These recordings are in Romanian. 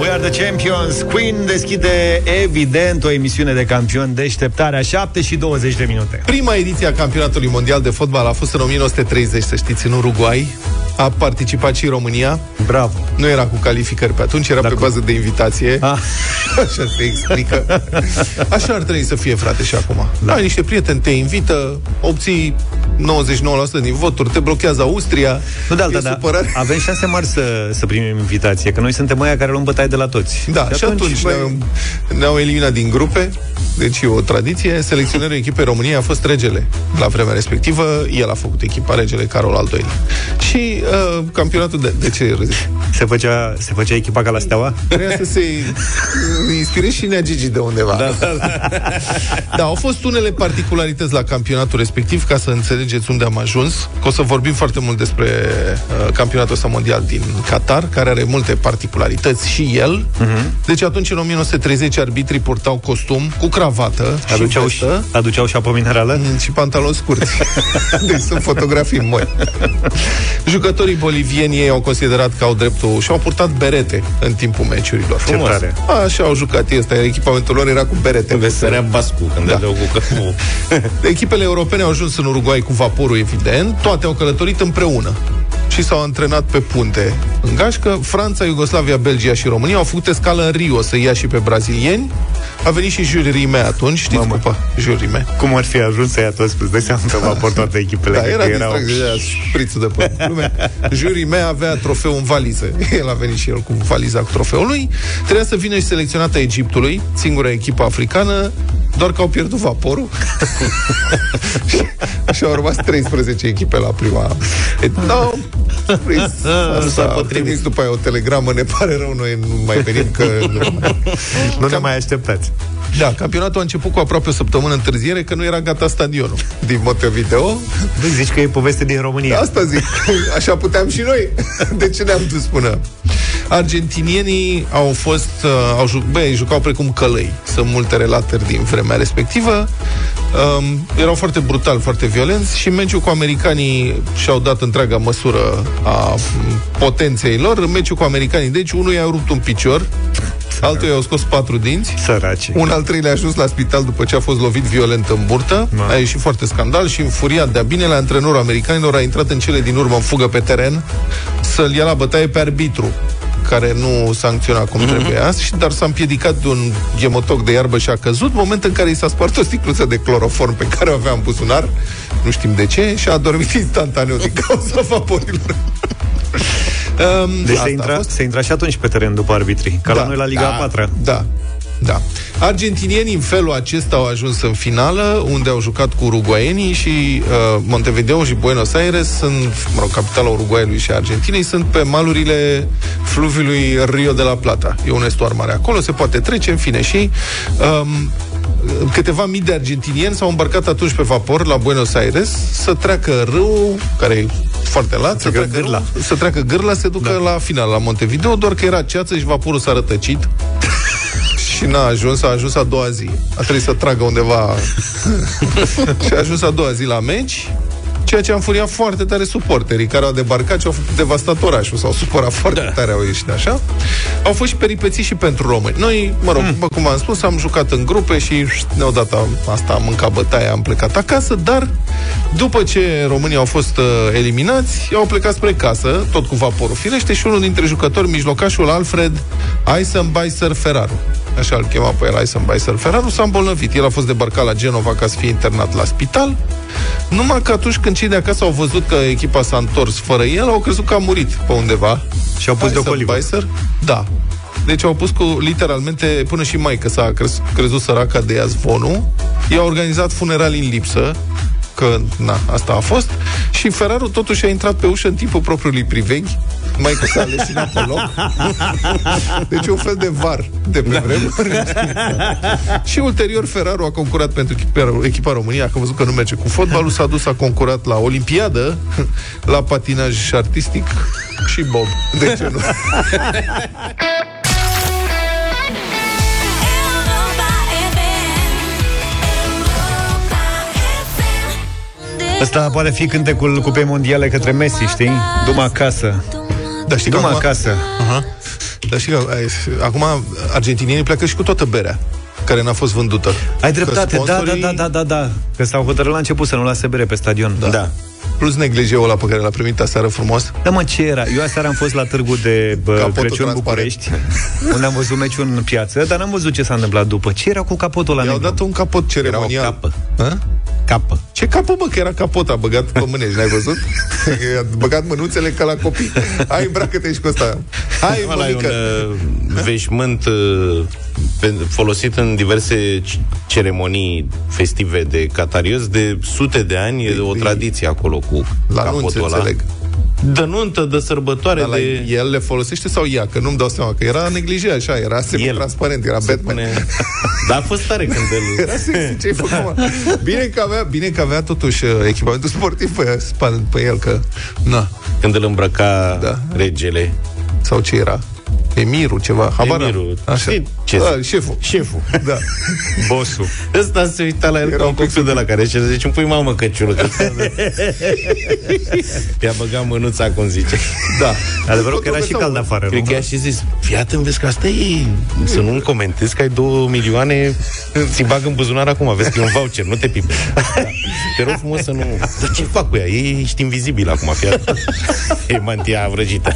We are the champions. Queen deschide, evident, o emisiune de campion deșteptarea 7 și 20 de minute. Prima ediție a campionatului mondial de fotbal a fost în 1930, să știți, în Uruguay. A participat și România. Bravo. Nu era cu calificări pe atunci, era Dar pe cu- bază de invitație. Ah. Așa se explică. Așa ar trebui să fie, frate, și acum. Da. Ai niște prieteni, te invită, obții 99% din voturi, te blochează Austria. Nu de alta, e dar supărare. avem șanse mari să, să primim invitație, că noi suntem aia care luăm bătaie de la toți. Da, și atunci, băi, ne-au, ne-au eliminat din grupe, deci e o tradiție. Selecționerul echipei României a fost regele la vremea respectivă. El a făcut echipa regele Carol al II-lea. Și uh, campionatul de... De ce râzi? se, făcea, se făcea echipa ca la steaua? Trebuia să se inspire și Nea Gigi de undeva. Da, da, da. da, au fost unele particularități la campionatul respectiv, ca să înțelegeți unde am ajuns. Că o să vorbim foarte mult despre uh, campionatul ăsta mondial din Qatar, care are multe particularități și el. Uh-huh. Deci atunci, în 1930, arbitrii purtau costum cu cravată Aduceau și și, vestă. aduceau și șapă minerală? Mm, și pantaloni scurți. deci sunt fotografii moi. Jucătorii bolivieni ei au considerat că au dreptul și au purtat berete în timpul meciurilor. Ce tare. Așa au jucat ei ăsta, iar echipamentul lor era cu berete. Veserea Bascu când Da. da. cu căpul. Echipele europene au ajuns în Uruguay cu vaporul, evident. Toate au călătorit împreună și s-au antrenat pe punte în gașcă. Franța, Iugoslavia, Belgia și România au făcut escală în Rio să ia și pe brazilieni. A venit și Jules Rimet atunci, știți Mamă. cupa? Jules Rimet. Cum ar fi ajuns să ia toți? Îți dai seama că vapor toate echipele. Da, cred era că erau... distracție, șprițul de pe lume. Jurii mei avea trofeu în valiză. El a venit și el cu valiza cu trofeul lui. Trebuia să vină și selecționată Egiptului, singura echipă africană, doar că au pierdut vaporul. și, și au rămas 13 echipe la prima. E, da, prins. Asta, a trimis după aia o telegramă, ne pare rău, noi nu mai venim că... Nu, mai... Nu ne mai așteptați. Da, campionatul a început cu aproape o săptămână întârziere, că nu era gata stadionul din Montevideo. Băi, zici că e poveste din România. Asta zic. Așa puteam și noi. De ce ne-am dus până? Argentinienii au fost, uh, au ju- băi, jucau precum călăi. Sunt multe relatări din vremea respectivă. Um, erau foarte brutal, foarte violenți și în meciul cu americanii și-au dat întreaga măsură a m, potenței lor. În meciul cu americanii, deci unul i-a rupt un picior, altul i-au scos patru dinți, Săraci. un al treilea a ajuns la spital după ce a fost lovit violent în burtă. Ma. A ieșit foarte scandal și înfuriat de-a binele, antrenorul americanilor a intrat în cele din urmă în fugă pe teren să-l ia la bătaie pe arbitru care nu sancționa cum Mhm. trebuia, și dar s-a împiedicat de un gemotoc de iarbă și a căzut, moment în care i s-a spart o sticluță de cloroform pe care o avea în buzunar, nu știm de ce, și a adormit instantaneu din cauza vaporilor. Um, Deci asta se a intra, fost. se intra și atunci pe teren după arbitrii, ca la noi la Liga da, a 4 Da, da. Argentinienii în felul acesta au ajuns în finală, unde au jucat cu uruguaienii și uh, Montevideo și Buenos Aires sunt, mă rog, capitala Uruguayului și a Argentinei, sunt pe malurile fluviului Rio de la Plata. E un estuar mare acolo, se poate trece, în fine, și um, câteva mii de argentinieni s-au îmbarcat atunci pe vapor la Buenos Aires să treacă râul, care e foarte lat, să treacă, gârla. râul, să treacă gârla, să se ducă da. la final, la Montevideo, doar că era ceață și vaporul s-a rătăcit și n-a ajuns, a ajuns a doua zi. A trebuit să tragă undeva și a ajuns a doua zi la meci ceea ce a înfuriat foarte tare suporterii care au debarcat și au făcut devastat orașul, s-au supărat foarte da. tare, au ieșit așa. Au fost și peripețiți și pentru români. Noi, mă rog, mm. cum am spus, am jucat în grupe și ne-au dat a- asta, am mâncat bătaia, am plecat acasă, dar după ce românii au fost uh, eliminați, au plecat spre casă, tot cu vaporul firește, și unul dintre jucători, mijlocașul Alfred Eisenbeiser Ferraru, așa îl chema pe el Eisenbeiser Ferraru, s-a îmbolnăvit. El a fost debarcat la Genova ca să fie internat la spital, numai că atunci când cei de acasă au văzut că echipa s-a întors fără el, au crezut că a murit pe undeva. Și au pus de ocolivă. Eisenbeiser, Da. Deci au pus cu, literalmente, până și maică s-a crez, crezut săraca de ea zvonul. I-a organizat funeralii în lipsă, că, na, asta a fost. Și Ferraru totuși a intrat pe ușă în timpul propriului priveghi. Maică s-a lesinat pe loc. Deci un fel de var de pe vremuri. și ulterior Ferraru a concurat pentru echipa, echipa România, că a văzut că nu merge cu fotbalul, s-a dus, a concurat la Olimpiadă, la patinaj artistic și bob. De ce nu? Asta poate fi cântecul Cupei Mondiale către Messi, știi? Duma acasă. Da, știi că Duma acum- acasă. Aha. Dar știi că ai, acum argentinienii pleacă și cu toată berea care n-a fost vândută. Ai Că dreptate, da, da, sponsorii- da, da, da, da. Că s-au hotărât la început să nu lase bere pe stadion. Da. Da. Plus neglijeul ăla pe care l-a primit aseară frumos. Da, mă, ce era? Eu aseară am fost la târgu de bă, Capotul Crăciun transparent. București, unde am văzut meciul în piață, dar n-am văzut ce s-a întâmplat după. Ce era cu capotul ăla I-au negru? dat un capot ceremonial. Era o capă. Hă? Capă. Ce capă, bă, că era capot, a băgat pe mânești, n-ai văzut? a băgat mânuțele ca la copii. Hai, îmbracă-te și cu ăsta. Hai, Ăla e un mămică. uh, veșmânt uh, pe- folosit în diverse c- ceremonii festive de catarios de sute de ani, e o de- tradiție acolo cu La capotul nunți, ăla. înțeleg. De nuntă, de sărbătoare, Dar la de... el le folosește sau ea? Că nu-mi dau seama, că era neglijat așa, era semi-transparent, era Se Batman. pune... Dar a fost tare când îl... Era sexy, ce-ai făcut, mă? Bine că avea, bine că avea totuși uh, echipamentul sportiv pe, spate, pe el, că... Na, Când îl îmbrăca Da. regele. sau ce era? Emirul, ceva, habar n-am. Emirul. Așa. Știi ce da, zic? șeful. Șeful. Da. Bossul. Ăsta se uita la el Era ca un un pic copil de la care și zice, îmi pui mamă căciulă. I-a băgat mânuța, cum zice. Da. Adevărul că era și cald afară, Cred nu? că i-a și zis, fii atent, vezi că asta e... Să nu-mi comentezi că ai două milioane, ți bag în buzunar acum, vezi că e un voucher, nu te pip. Te rog frumos să nu... Dar ce fac cu ea? E, ești invizibil acum, fii atent. E mantia vrăjită.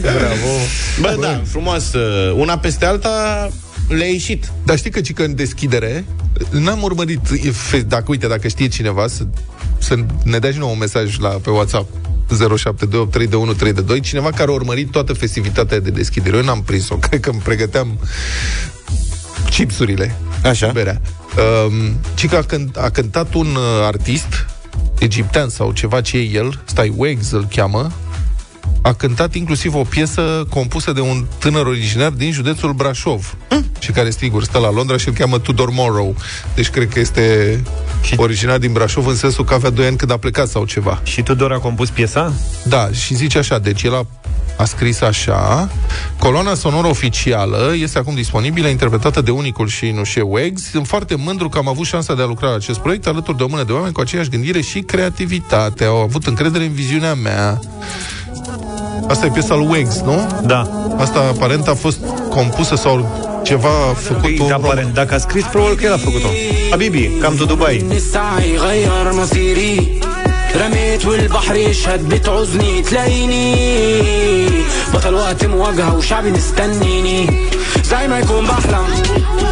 Bravo. Bă, da, frumos. uh, Una peste alta le-a ieșit. Dar știi că, ci că în deschidere N-am urmărit e, fe- Dacă uite, dacă știe cineva Să, să ne dea și nou un mesaj la, pe WhatsApp 07283132 Cineva care a urmărit toată festivitatea de deschidere Eu n-am prins-o, cred că îmi pregăteam Chipsurile Așa. și Berea um, Ci că a, cânt, a cântat un uh, artist Egiptean sau ceva ce e el Stai, Wags îl cheamă a cântat inclusiv o piesă compusă de un tânăr originar din județul Brașov și care, sigur, stă la Londra și îl cheamă Tudor Morrow. Deci cred că este Și- originar din Brașov în sensul că avea 2 ani când a plecat sau ceva. Și Tudor a compus piesa? Da, și zice așa, deci el a, a scris așa Coloana sonoră oficială este acum disponibilă, interpretată de unicul și nu știu Wags. Sunt foarte mândru că am avut șansa de a lucra la acest proiect alături de o mână de oameni cu aceeași gândire și creativitate. Au avut încredere în viziunea mea. Asta e piesa lui Wags, nu? Da. Asta aparent a fost compusă sau ceva făcut da, rom- aparent, dacă a scris, probabil că el a făcut-o. Habibi, cam to Dubai. رميت والبحر يشهد بتعوزني تلاقيني بطل وقت مواجهة وشعبي مستنيني زي ما يكون بحلم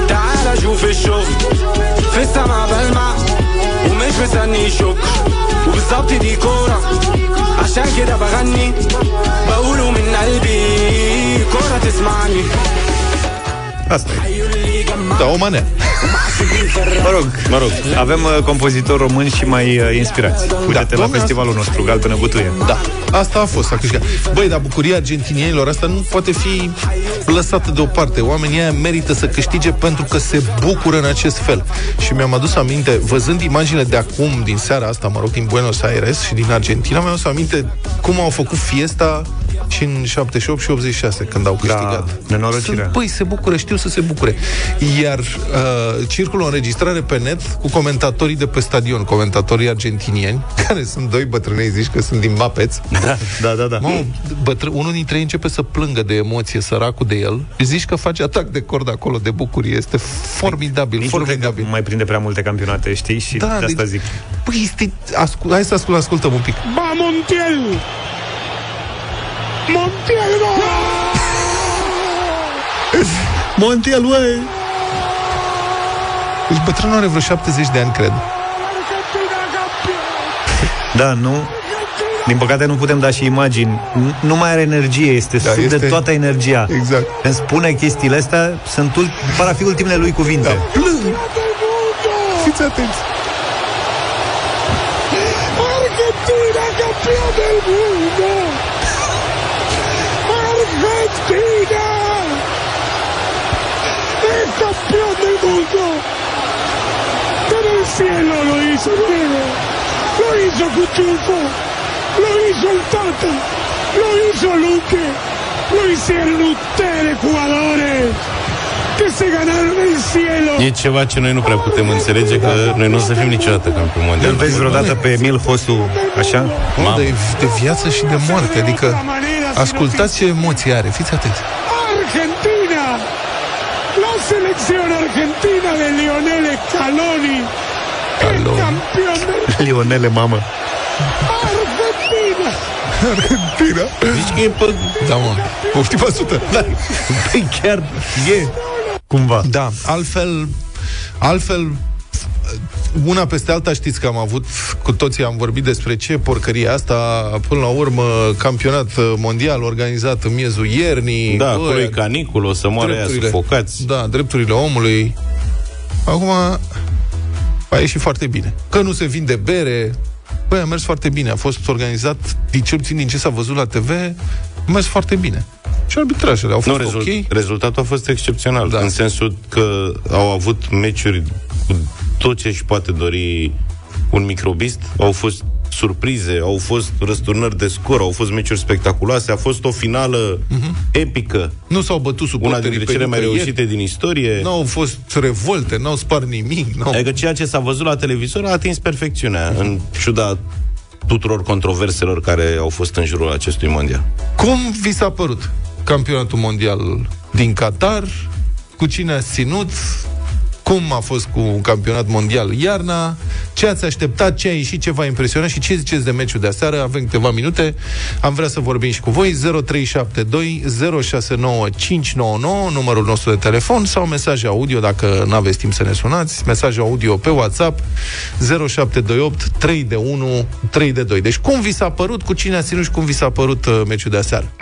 تعال شوف الشغل في السما بلمع ومش مستني شكر وبالظبط دي كورة عشان كده بغني. بقوله من قلبي كورة تسمعني. Asta Da, o manea. Mă rog, mă rog. Avem uh, compozitori români și mai uh, inspirați. Da. Uite-te da, la festivalul nostru, Galbenă Butuie. Da, asta a fost. A câștigat. Băi, dar bucuria argentinienilor asta nu poate fi lăsată deoparte. Oamenii aia merită să câștige pentru că se bucură în acest fel. Și mi-am adus aminte, văzând imaginele de acum, din seara asta, mă rog, din Buenos Aires și din Argentina, mi-am adus aminte cum au făcut fiesta și în 78 și 86, când au câștigat. nenorocirea. Sunt, Păi, se bucură, știu să se bucure. Iar uh, circulă o înregistrare pe net cu comentatorii de pe stadion, comentatorii argentinieni, care sunt doi bătrânei, zici că sunt din Mapeți. Da, da, da. da. Mă, bătră, unul dintre ei începe să plângă de emoție, săracul de el. Și zici că face atac de cord acolo, de bucurie. Este formidabil, Nici nu cred că formidabil. mai prinde prea multe campionate, știi? Și Da, de asta deci- zic. Păi, este... Ascult, hai să ascult, ascultăm un pic. Va Montiel. Montiel va. Montiel, uai! Deci bătrânul are vreo 70 de ani, cred. Argentina campeón. Da, nu? Din păcate nu putem da și imagini. Nu- Nu mai are energie, este Da, da, sub este- de toată energia. Exact. Când spune chestiile astea, sunt ult- par a fi ultimele lui cuvinte. Da. Plâng! Fiți atenți! Argentina campeón del mundo. Argentina es campeón del mundo. Pero el cielo lo hizo Diego. Lo hizo Cuchufo. Lo hizo el Tata. Lo hizo Luque. Lo hicieron ustedes, jugadores. que se ganaron el cielo. E ceva ce noi nu prea putem înțelege Că noi nu o să fim niciodată campioni Îl mondial vezi vreodată pe Emil Hosu așa? Mamă. De, de viață și de moarte. Adică, ascultați ce emoții are. Fiți atenți. Argentina, la selección argentina de Lionel Scaloni, el Scaloni. campeón de Lionele, mamă Argentina. Argentina. Zici că e pe... Da, mă. Poftim 100. Da. Păi chiar e Cumva Da, altfel, altfel una peste alta știți că am avut, cu toții am vorbit despre ce porcărie asta, până la urmă, campionat mondial organizat în miezul iernii. Da, bă, acolo e canicul, o să moară aia drepturile- sufocați Da, drepturile omului. Acum a ieșit foarte bine. Că nu se vinde bere, băi, a mers foarte bine. A fost organizat, din cel puțin din ce s-a văzut la TV, a mers foarte bine. Și arbitrajele au Nu, fost rezult, ok. rezultatul a fost excepțional, Da. da. în sensul că au avut meciuri cu tot ce își poate dori un microbist, au fost surprize, au fost răsturnări de scor, au fost meciuri spectaculoase, a fost o finală uh-huh. epică, Nu s-au bătut una suporterii dintre pe cele mai nicăieri. reușite din istorie. Nu au fost revolte, n-au spart nimic. N-au... Adică ceea ce s-a văzut la televizor a atins perfecțiunea, în ciuda tuturor controverselor care au fost în jurul acestui mondial. Cum vi s-a părut campionatul mondial din Qatar? Cu cine ați ținut? Cum a fost cu un campionat mondial iarna? Ce ați așteptat? Ce a ieșit? Ce v-a impresionat? Și ce ziceți de meciul de aseară? Avem câteva minute. Am vrea să vorbim și cu voi. 0372 069 599, numărul nostru de telefon, sau mesaje audio, dacă nu aveți timp să ne sunați. Mesaje audio pe WhatsApp 0728 3 de 1 3 de 2. Deci cum vi s-a părut? Cu cine ați ținut și cum vi s-a părut uh, meciul de aseară?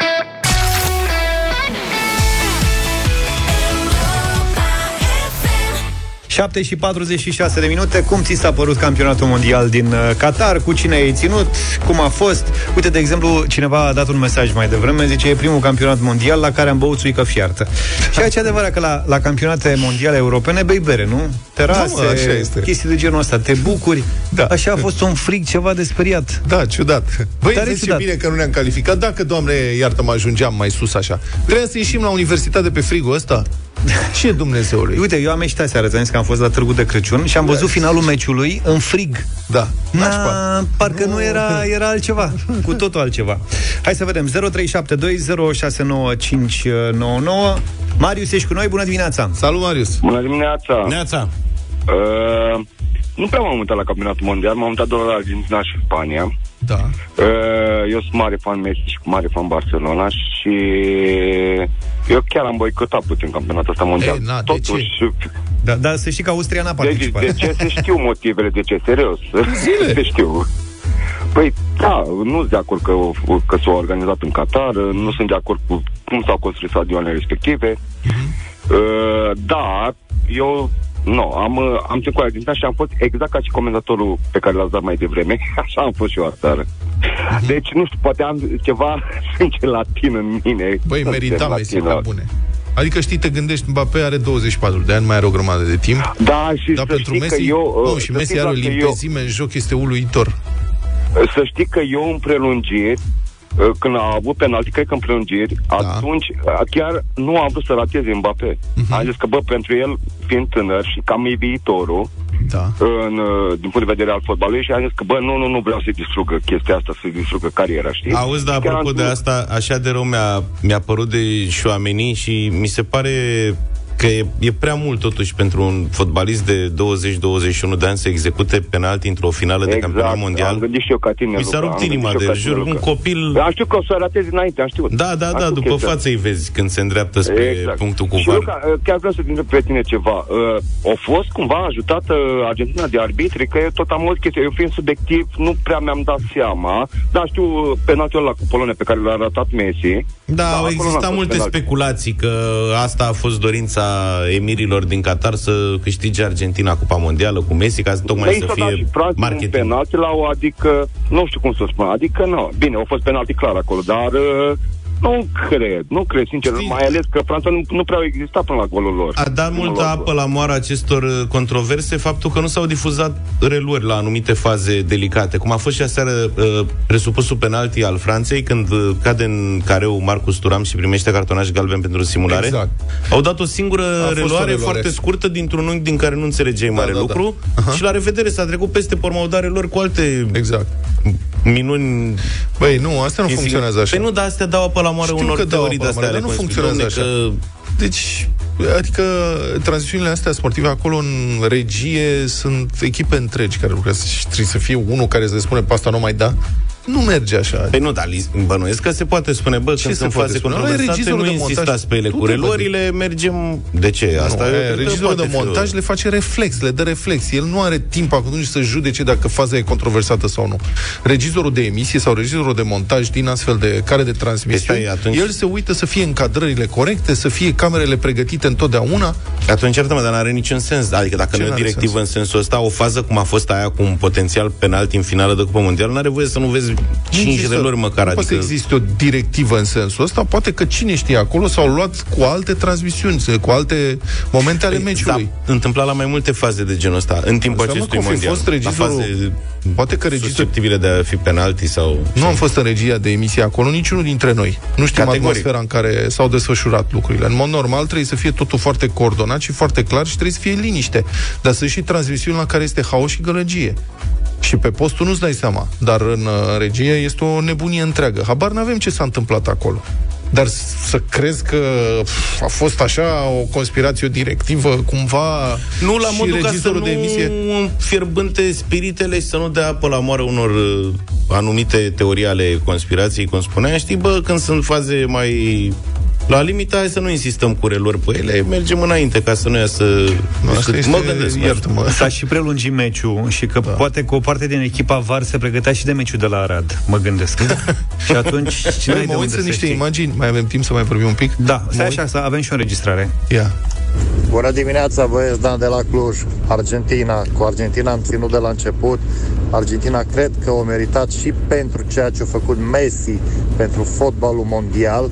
7 și 46 de minute. Cum ți s-a părut campionatul mondial din uh, Qatar? Cu cine ai ținut? Cum a fost? Uite, de exemplu, cineva a dat un mesaj mai devreme, zice, e primul campionat mondial la care am băut țuică fiartă. Ceea ce e adevărat că la, la campionate mondiale europene bei bere, nu? Terase, Da, mă, așa este. chestii de genul ăsta, te bucuri. Da. Așa a fost un frig ceva de speriat. Da, ciudat. Băi, Tare vezi ce ciudat. bine că nu ne-am calificat. Dacă, Doamne, iartă-mă, ajungeam mai sus așa. Trebuia să ieșim la universitate pe frigul ăsta? Ce Dumnezeului? Uite, eu am ieșit aseară, ți-am zis că am fost la Târgu de Crăciun și am văzut finalul meciului în frig. Da, nașpa. Na, parcă nu era, era altceva, cu totul altceva. Hai să vedem, 0372069599. Marius, ești cu noi, bună dimineața! Salut, Marius! Bună dimineața! Neața, Uh, nu prea m-am uitat la campionatul mondial, m-am uitat doar la Argentina și Spania. Da. Uh, eu sunt mare fan Messi și mare fan Barcelona și eu chiar am boicotat puțin campionatul ăsta mondial. Ei, na, de Totuși, Da, dar să știi că Austria n-a deci, participat. de ce se știu motivele, de ce, serios. Zile. Se știu. Păi, da, nu sunt de acord că, că s-au organizat în Qatar, nu sunt de acord cu cum s-au construit stadioanele respective. Uh, da, eu nu, am, uh, am ținut cu Argentina și am fost exact ca și comentatorul pe care l-ați dat mai devreme. Așa am fost și eu aseară. Deci, nu știu, poate am ceva sânge latin în mine. Băi, Suntem merita latin, Messi da. pe bune. Adică știi, te gândești, Mbappé are 24 de ani, mai are o grămadă de timp. Da, și Dar să pentru știi Messi, că eu... uh, nu, și să Messi știi are o doar că eu- limpezime în joc, este uluitor. Să știi că eu în prelungiri, uh, când a avut penalti, cred că în prelungiri, Da. atunci uh, chiar nu am vrut să rateze Mbappé. Mhm. Am zis că, bă, pentru el, fiind tânăr și cam e viitorul, Da. în, uh, din punct de vedere al fotbalului, și am zis că, bă, nu, nu, nu vreau să-i distrugă chestia asta, să-i distrugă cariera, știi? auzi, dar Și chiar apropo am de ținut- asta, așa de rău mi-a, mi-a părut de șoamenii și mi se pare că e, e prea mult totuși pentru un fotbalist de 20-21 de ani să execute penalti într-o finală de campionat am mondial. gândit și eu ca tine, Mi s-a Luca, rupt am inima gândit și de eu ca tine, jur, un Luca. copil... Am știut că o să ratezi înainte, am știut. Da, da, Am da, știut după chestia față îi vezi când se îndreaptă spre Exact. punctul cu Și var. Luca, uh, chiar vreau să te întreb pe tine ceva. Uh, a fost cumva ajutată Argentina de arbitri? Că eu tot am auzit chestia. Eu fiind subiectiv, nu prea mi-am dat seama. Dar știu uh, penaltiul ăla cu Polonia pe care l-a ratat Messi. Da, au acolo n-a existat fost multe penalti. speculații că asta a fost dorința emirilor din Qatar să câștige Argentina Cupa Mondială cu Messi, ca să tocmai Dar să i s-a dat și fie Franța un marketing. penalti la o, adică, nu știu cum să spun, adică nu. Bine, a fost penalti clar acolo, dar uh, Nu cred, nu cred, sincer, Știi- mai ales că Franța nu, nu prea au existat până la golul lor. A dat Primul multă lor apă gol. la moara acestor uh, controverse faptul că nu s-au difuzat reluări la anumite faze delicate, cum a fost și aseară uh, presupusul penalti al Franței, când uh, cade în careu Marcus Turam și primește cartonaj galben pentru simulare. Exact. Au dat o singură fost o reluare, reluare. foarte scurtă dintr-un unghi din care nu înțelegeai mare da, da. lucru și la revedere s-a trecut peste pormaudare lor cu alte Exact. Minuni Băi, nu, asta nu insign- funcționează așa. Păi nu, dar astea dau apă la moară Știu unor că dau teorii apă la de-astea moară, ale dar nu conspirației. funcționează Dom'le, așa. Deci, adică transmisiunile astea sportive acolo în regie sunt echipe întregi care lucrează și trebuie să fie unul care să le spune pe asta nu mai da. Nu merge așa. Păi nu, dar li- bănuiesc că se poate spune, bă, Ce când se sunt poate faze spune? Ăla e controversate, regizorul nu de montaj. insistați pe ele Tu cu te reluările, mergem... De ce? Asta nu, eu e, cred că regizorul de poate fi o- montaj le face reflex, le dă reflex. El nu are timp atunci să judece dacă faza e controversată sau nu. Regizorul de emisie sau regizorul de montaj din astfel de care de transmisiuni, Păi stai, atunci- el se uită să fie încadrările corecte, să fie camerele pregătite întotdeauna. Atunci, iartă-mă, dar n-are niciun sens. Adică dacă Ce nu e n-are directivă sens? în sensul ăsta, o fază cum a fost aia cu un potențial penalti în finală de Cupă Mondială, n-are voie să nu vezi 5 există- reluări măcar. Nu poate Adică să existe o directivă în sensul ăsta, poate că cine știe acolo s-au luat cu alte transmisiuni, cu alte momente ale meciului. S-a întâmplat la mai multe faze de genul ăsta în timpul Înseamnă acestui că o fi mondial. fost La regizorul- faze Poate că regizorul susceptibile de a fi penalti sau... Nu am fost în regia de emisie acolo, niciunul dintre noi. Nu știm Categoric. atmosfera în care s-au desfășurat lucrurile. În mod normal trebuie să fie totul foarte coordonat și foarte clar și trebuie să fie liniște. Dar sunt și transmisiuni la care este haos și gălăgie. Și pe postul nu-ți dai seama. Dar în uh, regie este o nebunie întreagă. Habar n-avem ce s-a întâmplat acolo. Dar s- să crezi că pf, a fost așa o conspirație, o directivă, cumva Nu la și modul ca să regizorul nu de emisie... fierbânte spiritele și să nu dea apă la moară unor uh, anumite teorii ale conspirației, cum spuneam. Știi, bă, când sunt faze mai la limita, hai să nu insistăm cu reluări pe ele, mergem înainte ca să nu iasă... Nu, asta este, mă gândesc, mă. iartă-mă. S-a și prelungit meciul și că da. poate că o parte din echipa VAR se pregătea și de meciul de la Arad, mă gândesc. și atunci, cine Băi, ai de mă uit unde în să niște știi? imagini, mai avem timp să mai vorbim un pic? Da, stai Mă uit- așa, să avem și o înregistrare. Ia. Bună dimineața, băieți, Dan de la Cluj, Argentina. Cu Argentina am ținut de la început. Argentina cred că o meritat și pentru ceea ce a făcut Messi pentru fotbalul mondial.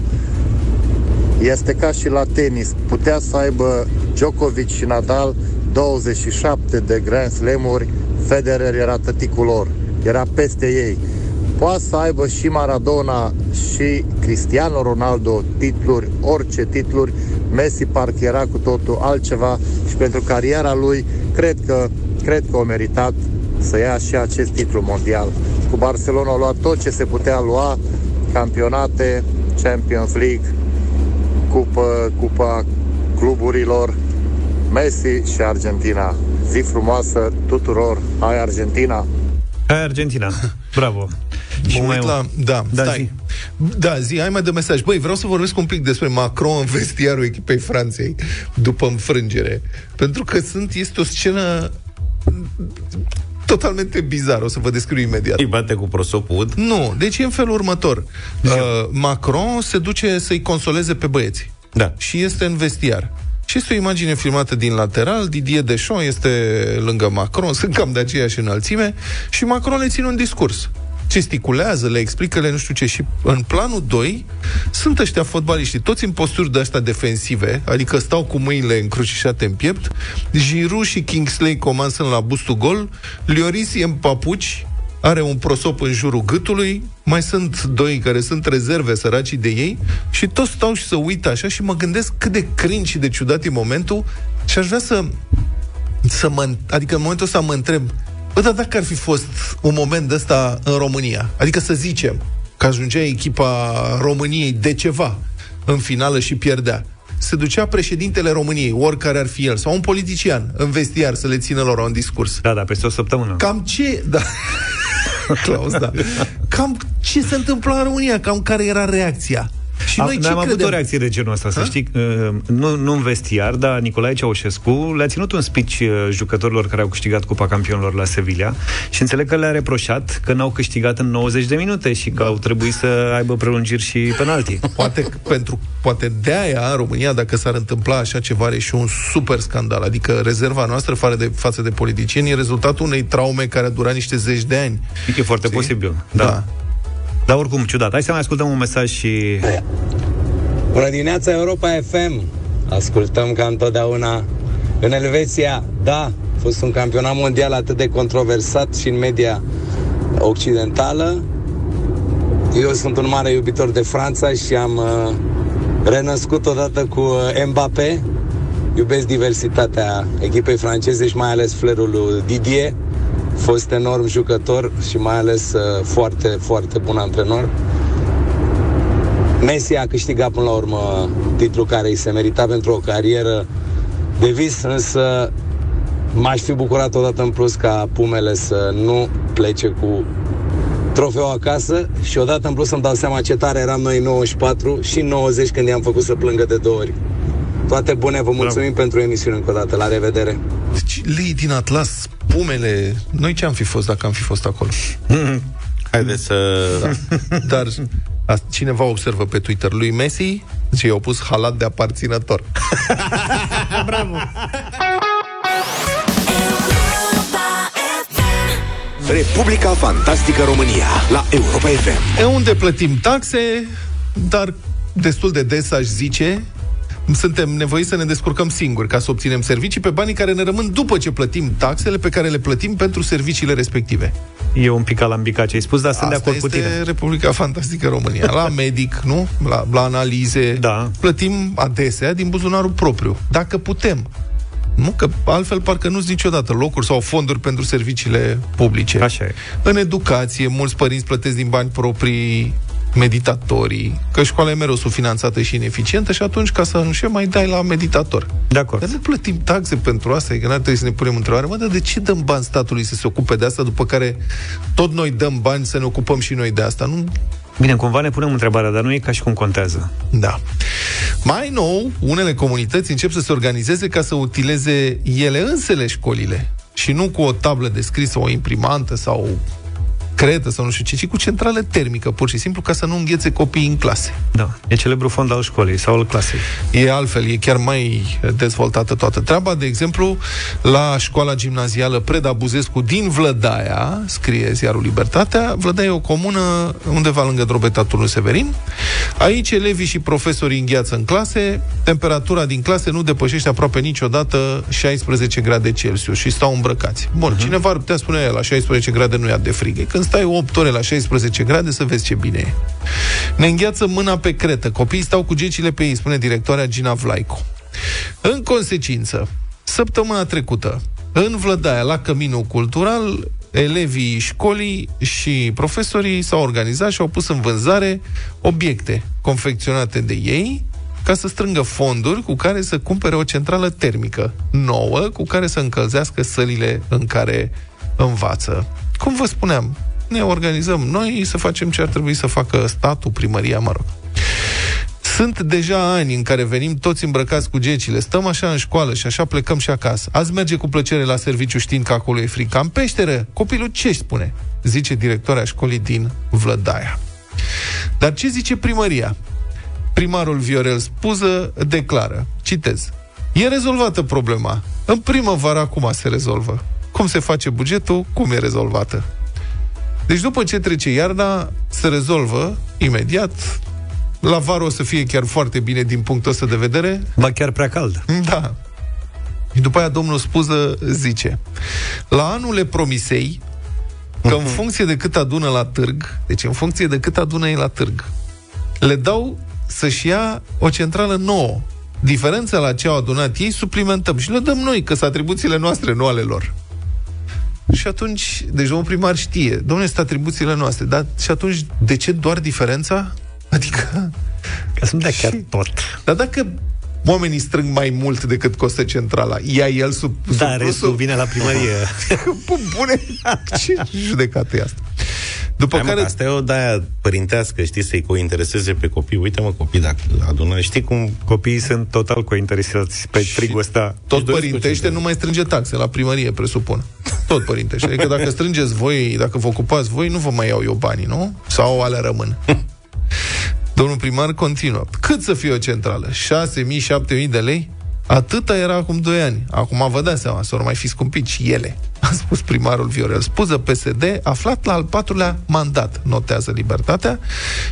Este ca și la tenis. Putea să aibă Djokovic și Nadal 27 de Grand Slam-uri. Federer era tăticul lor. Era peste ei. Poate să aibă și Maradona și Cristiano Ronaldo titluri, orice titluri. Messi parcă era cu totul altceva și pentru cariera lui cred că, cred că a meritat să ia și acest titlu mondial. Cu Barcelona a luat tot ce se putea lua, campionate, Champions League, cupă, cupa cluburilor, Messi și Argentina. Zi frumoasă tuturor, hai Argentina! Hai Argentina. Bravo. Mă mai uit un- la... Da, Da, stai. Da, zi, hai mai de mesaj. Băi, vreau să vorbesc un pic despre Macron în vestiarul echipei Franței după înfrângere. Pentru că sunt, este o scenă totalmente bizară. O să vă descriu imediat. Îi bate cu prosopul ud. Nu, deci e în felul următor. Uh, Macron se duce să-i consoleze pe băieți. Da. Și este în vestiar. Și este o imagine filmată din lateral, Didier Deschamps este lângă Macron, sunt cam de aceeași înălțime, și Macron le ține un discurs. Gesticulează, le explică, le nu știu ce. Și în planul 2 sunt ăștia fotbaliștii, toți în posturi de astea defensive, adică stau cu mâinile încrucișate în piept, Giroud și Kingsley Coman sunt la bustul gol, Lloris e în papuci, are un prosop în jurul gâtului, mai sunt doi care sunt rezerve săracii de ei. Și toți stau și să uită așa și mă gândesc cât de cringe și de ciudat e momentul. Și aș vrea să, să mă, adică în momentul ăsta mă întreb bă, dar dacă ar fi fost un moment de ăsta în România, adică să zicem că ajungea echipa României de ceva în finală și pierdea, se ducea președintele României, oricare ar fi el, sau un politician în vestiar să le țină lor un discurs. Da, da, peste o săptămână. Cam ce... Da. Claus, da. Cam ce se întâmpla în România? Cam care era reacția? Și Am, noi noi ce am avut credem? o reacție de genul ăsta, să Ha? știi. Uh, Nu, nu în vestiar, dar Nicolae Ceaușescu le-a ținut un speech uh, jucătorilor care au câștigat Cupa Campionilor la Sevilla și înțeleg că le-a reproșat că n-au câștigat în 90 de minute și că au trebuit să aibă prelungiri și penalti. Poate, că pentru, poate de aia în România, dacă s-ar întâmpla așa ceva, are și un super scandal. Adică rezerva noastră față de, față de politicieni e rezultatul unei traume care a durat niște zeci de ani. E foarte Știi? posibil. Da. Da. Dar oricum, ciudat. Hai să mai ascultăm un mesaj și... Bună dimineața, Europa FM! Ascultăm ca întotdeauna în Elveția, da, a fost un campionat mondial atât de controversat și în media occidentală. Eu sunt un mare iubitor de Franța și am uh, renăscut odată cu uh, Mbappé. Iubesc diversitatea echipei franceze și mai ales flerul lui Didier. Fost enorm jucător și mai ales uh, foarte, foarte bun antrenor. Messi a câștigat până la urmă titlul care îi se merita pentru o carieră de vis, însă m-aș fi bucurat odată în plus ca Pumele să nu plece cu trofeul acasă și odată în plus să-mi dau seama ce tare eram noi în 94 și în 90 când i-am făcut să plângă de două ori. Toate bune, vă mulțumim Bravo. pentru emisiune încă o dată. La revedere! Deci, lei din Atlas, pumele, noi ce am fi fost dacă am fi fost acolo? Haideți să... Da. Dar a, cineva observă pe Twitter lui Messi și i-au pus halat de aparținător. Bravo! Republica Fantastică România la Europa FM. E unde plătim taxe, dar destul de des aș zice, suntem nevoiți să ne descurcăm singuri ca să obținem servicii pe banii care ne rămân după ce plătim taxele pe care le plătim pentru serviciile respective. E un pic alambicat ce ai spus, dar sunt Asta de acord cu tine. este Republica Fantastică România. La medic, nu? La, la analize. Da. Plătim adesea din buzunarul propriu. Dacă putem. Nu, că altfel parcă nu-s niciodată locuri sau fonduri pentru serviciile publice. Așa e. În educație, mulți părinți plătesc din bani proprii meditatorii, că școala e mereu subfinanțată și ineficientă și atunci, ca să nu mai dai la meditator. De acord. Dar nu plătim taxe pentru asta, e că n-ar trebui să ne punem întrebare, mă, dar de ce dăm bani statului să se ocupe de asta, după care tot noi dăm bani să ne ocupăm și noi de asta? Nu Bine, cumva ne punem întrebarea, dar nu e ca și cum contează. da. Mai nou, unele comunități încep să se organizeze ca să utileze ele însele școlile și nu cu o tablă de scris sau o imprimantă sau cretă sau nu știu ce, ci cu centrală termică, pur și simplu, ca să nu înghețe copiii în clase. Da. E celebrul fond al școlii sau al clasei. E altfel, e chiar mai dezvoltată toată treaba. De exemplu, la școala gimnazială Preda Buzescu din Vlădaia, scrie ziarul Libertatea, Vlădaia e o comună undeva lângă Drobeta Turnul Severin. Aici elevii și profesorii îngheață în clase, temperatura din clase nu depășește aproape niciodată 16 grade Celsius și stau îmbrăcați. Bun, uh-huh. cineva ar putea spune la 16 grade nu e de frig. E Când stai 8 ore la 16 grade să vezi ce bine e. Ne îngheață mâna pe cretă. Copiii stau cu gecile pe ei, spune directoarea Gina Vlaico. În consecință, săptămâna trecută, în Vlădaia, la Căminul Cultural, elevii școlii și profesorii s-au organizat și au pus în vânzare obiecte confecționate de ei ca să strângă fonduri cu care să cumpere o centrală termică nouă cu care să încălzească sălile în care învață. Cum vă spuneam, ne organizăm noi să facem ce ar trebui să facă statul, primăria, mă rog. Sunt deja ani în care venim toți îmbrăcați cu gecile, stăm așa în școală și așa plecăm și acasă. Azi merge cu plăcere la serviciu știind că acolo e frică. Am peșteră, copilul ce spune? Zice directoarea școlii din Vlădaia. Dar ce zice primăria? Primarul Viorel Spuză declară, citez, E rezolvată problema. În primăvară acum se rezolvă. Cum se face bugetul, cum e rezolvată. Deci după ce trece iarna, se rezolvă imediat. La vară o să fie chiar foarte bine din punctul ăsta de vedere. Ba chiar prea cald. Da. Și după aia domnul Spuză zice La anul le promisei că în funcție de cât adună la târg, deci în funcție de cât adună ei la târg, le dau să-și ia o centrală nouă. Diferența la ce au adunat ei suplimentăm și le dăm noi, că sunt atribuțiile noastre, nu ale lor. Și atunci, deci domnul primar știe, domnule, sunt atribuțiile noastre, dar și atunci, de ce doar diferența? Adică... Ca să-mi dea chiar tot. Dar dacă oamenii strâng mai mult decât costă centrala, ia el sub... Da, sub restul vine la primărie. Bun, Bune, ce judecată e asta? După Hai, mă, care... Asta e o daia părintească, știi, să-i cointereseze pe copii. Uite, mă, copii, dacă adună, știi cum... Copiii sunt total cointeresați pe trigul ăsta. Tot Își doresc părintește puțin, nu mai strânge taxe la primărie, presupun. Tot părintește. Adică dacă strângeți voi, dacă vă ocupați voi, nu vă mai iau eu banii, nu? Sau alea rămân. Domnul primar continuă. Cât să fie o centrală? 6.000, 7.000 de lei? Atâta era acum 2 ani. Acum vă dați seama, să mai fi scumpit și ele. a spus primarul Viorel Spuză, PSD, aflat la al patrulea mandat, notează Libertatea,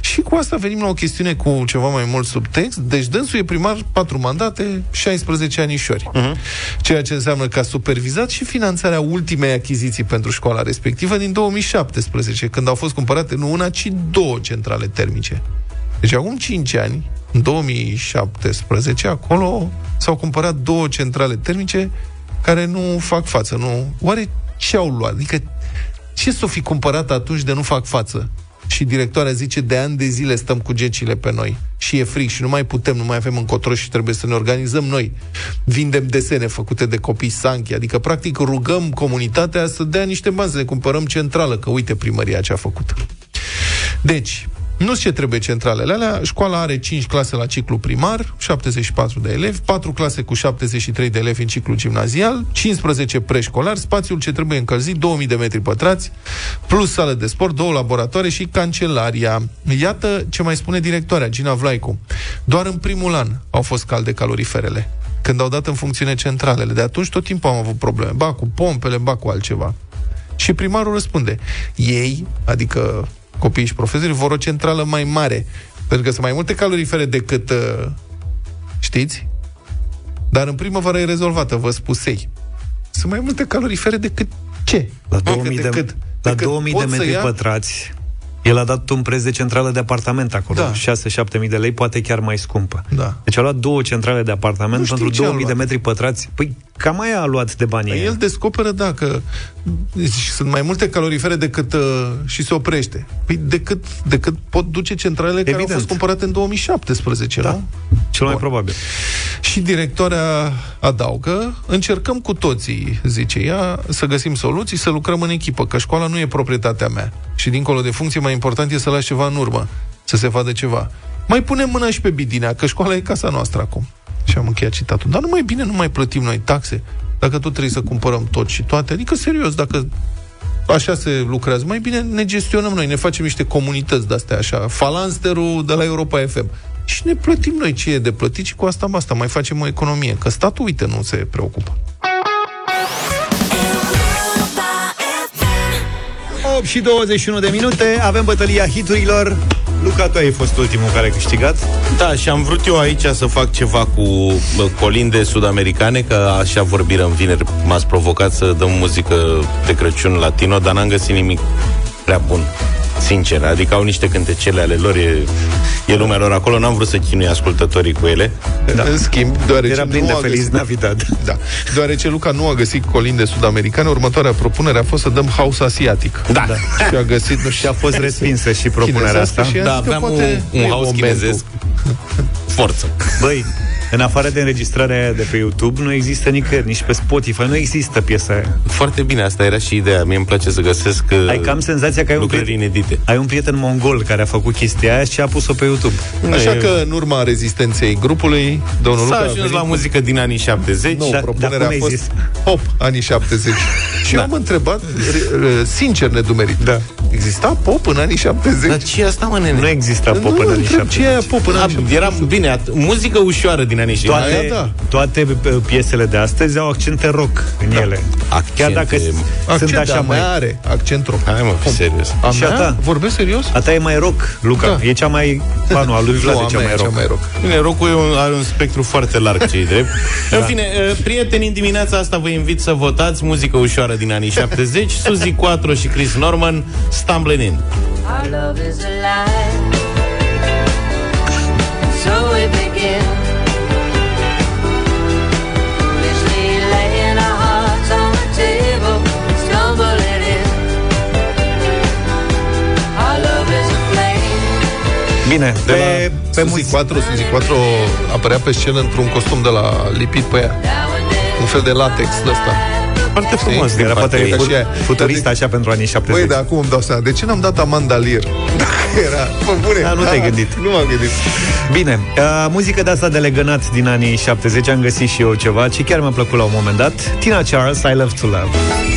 și cu asta venim la o chestiune cu ceva mai mult subtext. Deci dânsul e primar, patru mandate, 16 anișori. Uh-huh. Ceea ce înseamnă că a supervizat și finanțarea ultimei achiziții pentru școala respectivă din 2017, când au fost cumpărate nu una, ci două centrale termice. Deci acum 5 ani, în 2017, acolo s-au cumpărat două centrale termice care nu fac față. Nu. Oare ce au luat? Adică ce s-o fi cumpărat atunci de nu fac față? Și directoarea zice, de ani de zile stăm cu gecile pe noi. Și e fric și nu mai putem, nu mai avem încotro și trebuie să ne organizăm noi. Vindem desene făcute de copii Sanchi, adică practic rugăm comunitatea să dea niște bani, să ne cumpărăm centrală, că uite primăria ce a făcut. Deci, nu ce trebuie centralele alea. Școala are 5 clase la ciclu primar, 74 de elevi, 4 clase cu 73 de elevi în ciclu gimnazial, 15 preșcolari, spațiul ce trebuie încălzit 2000 de metri pătrați, plus sală de sport, două laboratoare și cancelaria. Iată ce mai spune directoarea, Gina Vlaicu. Doar în primul an au fost calde caloriferele când au dat în funcțiune centralele. De atunci tot timpul am avut probleme. Ba cu pompele, ba cu altceva. Și primarul răspunde, ei, adică copiii și profesorii, vor o centrală mai mare. Pentru că sunt mai multe calorifere decât, uh, știți? Dar în primăvară e rezolvată, vă spusei. Sunt mai multe calorifere decât ce? La 2000 de, decât, la decât 2000 de metri ia... pătrați el a dat un preț de centrală de apartament acolo, da. 6-7 mii de lei, poate chiar mai scumpă. Da. Deci a luat două centrale de apartament pentru 2000 de metri pătrați. Păi cam aia a luat de banii păi El aia. descoperă, da, că deci, sunt mai multe calorifere decât uh, și se oprește. Păi decât, decât pot duce centralele Evident. care au fost cumpărate în 2017, da. nu? Cel mai Bun. probabil. Și directoarea adaugă, încercăm cu toții, zice ea, să găsim soluții, să lucrăm în echipă, că școala nu e proprietatea mea. Și dincolo de funcție, mai important e să lași ceva în urmă, să se vadă ceva. Mai punem mâna și pe bidinea, că școala e casa noastră acum. Și am încheiat citatul. Dar nu mai bine nu mai plătim noi taxe, dacă tot trebuie să cumpărăm tot și toate. Adică, serios, dacă așa se lucrează, mai bine ne gestionăm noi, ne facem niște comunități de-astea așa, falansterul de la Europa FM. Și ne plătim noi ce e de plătit și cu asta basta, mai facem o economie. Că statul, uite, nu se preocupă. 8 și 21 de minute, avem bătălia hiturilor. Luca, tu ai fost ultimul care a câștigat. Da, și am vrut eu aici să fac ceva cu colinde sud-americane, că așa vorbirăm vineri. M-ați provocat să dăm muzică de Crăciun latino, dar n-am găsit nimic prea bun sincer, adică au niște cântecele ale lor, e, e lumea lor acolo, n-am vrut să chinui ascultătorii cu ele. Da. În schimb, deoarece Era plin de Feliz găsit, Navidad. Da. Deoarece Luca nu a găsit colinde sud-americane, următoarea propunere a fost să dăm house asiatic. Da. da. Și a găsit, nu știu, și a fost respinsă și propunerea asta. Și da, aveam un, un house chinezesc. Forță. Băi, în afară de înregistrarea aia de pe YouTube, nu există nicăieri, nici pe Spotify, nu există piesa aia. Foarte bine, asta era și ideea. Mie îmi place să găsesc uh, Ai cam senzația că ai un, prieten, inedite. ai un prieten mongol care a făcut chestia aia și a pus-o pe YouTube. Așa e... că în urma rezistenței grupului, domnul S-a Luca ajuns la muzică din anii 70. Nu, Da, propunerea dar a cum fost ai zis? pop anii 70. și Da. eu am întrebat, re- sincer nedumerit, Da. exista pop în anii 70? Dar ce e asta, mă, nene? Nu exista pop nu, în anii întreb, ce e 70. aia pop în A, anii 70? era bine, at- muzică ușoară din anii 70. Toate, Aia da. toate uh, piesele de astăzi au accente rock în Da. ele. Accente- Chiar dacă s- sunt Accent, așa a mai... mea are accent rock. Hai mă, fi serios. A Și a mea? ta? Vorbesc serios? A ta e mai rock, Luca. Da. E cea mai... Ba nu, a lui Vlad Nu, e a cea mea mai e rock. cea mai rock. Bine, rocul e un, are un spectru foarte larg, ce drept. În fine, uh, prieteni, în dimineața asta vă invit să votați muzică ușoară din anii 70, Suzy 4 și Chris Norman, Stumbling In. Our love is alive. So we begin. Bine, De pe, la pe Suzy muzică. 4, Suzy 4 apărea pe scenă într-un costum de la lipit pe ea. Un fel de latex de ăsta. Foarte frumos. Era poate Ca și aia. futurist Dar așa pentru anii 70. Băi, dar acum îmi dau seama. De ce n-am dat Amanda Lear? Dacă era... Bă, bune. Da, nu te-ai gândit. Nu m-am gândit. Bine, uh, muzică de asta de legănat din anii 70 Am găsit și eu ceva Ce chiar mi-a plăcut la un moment dat Tina Charles, I Love To Love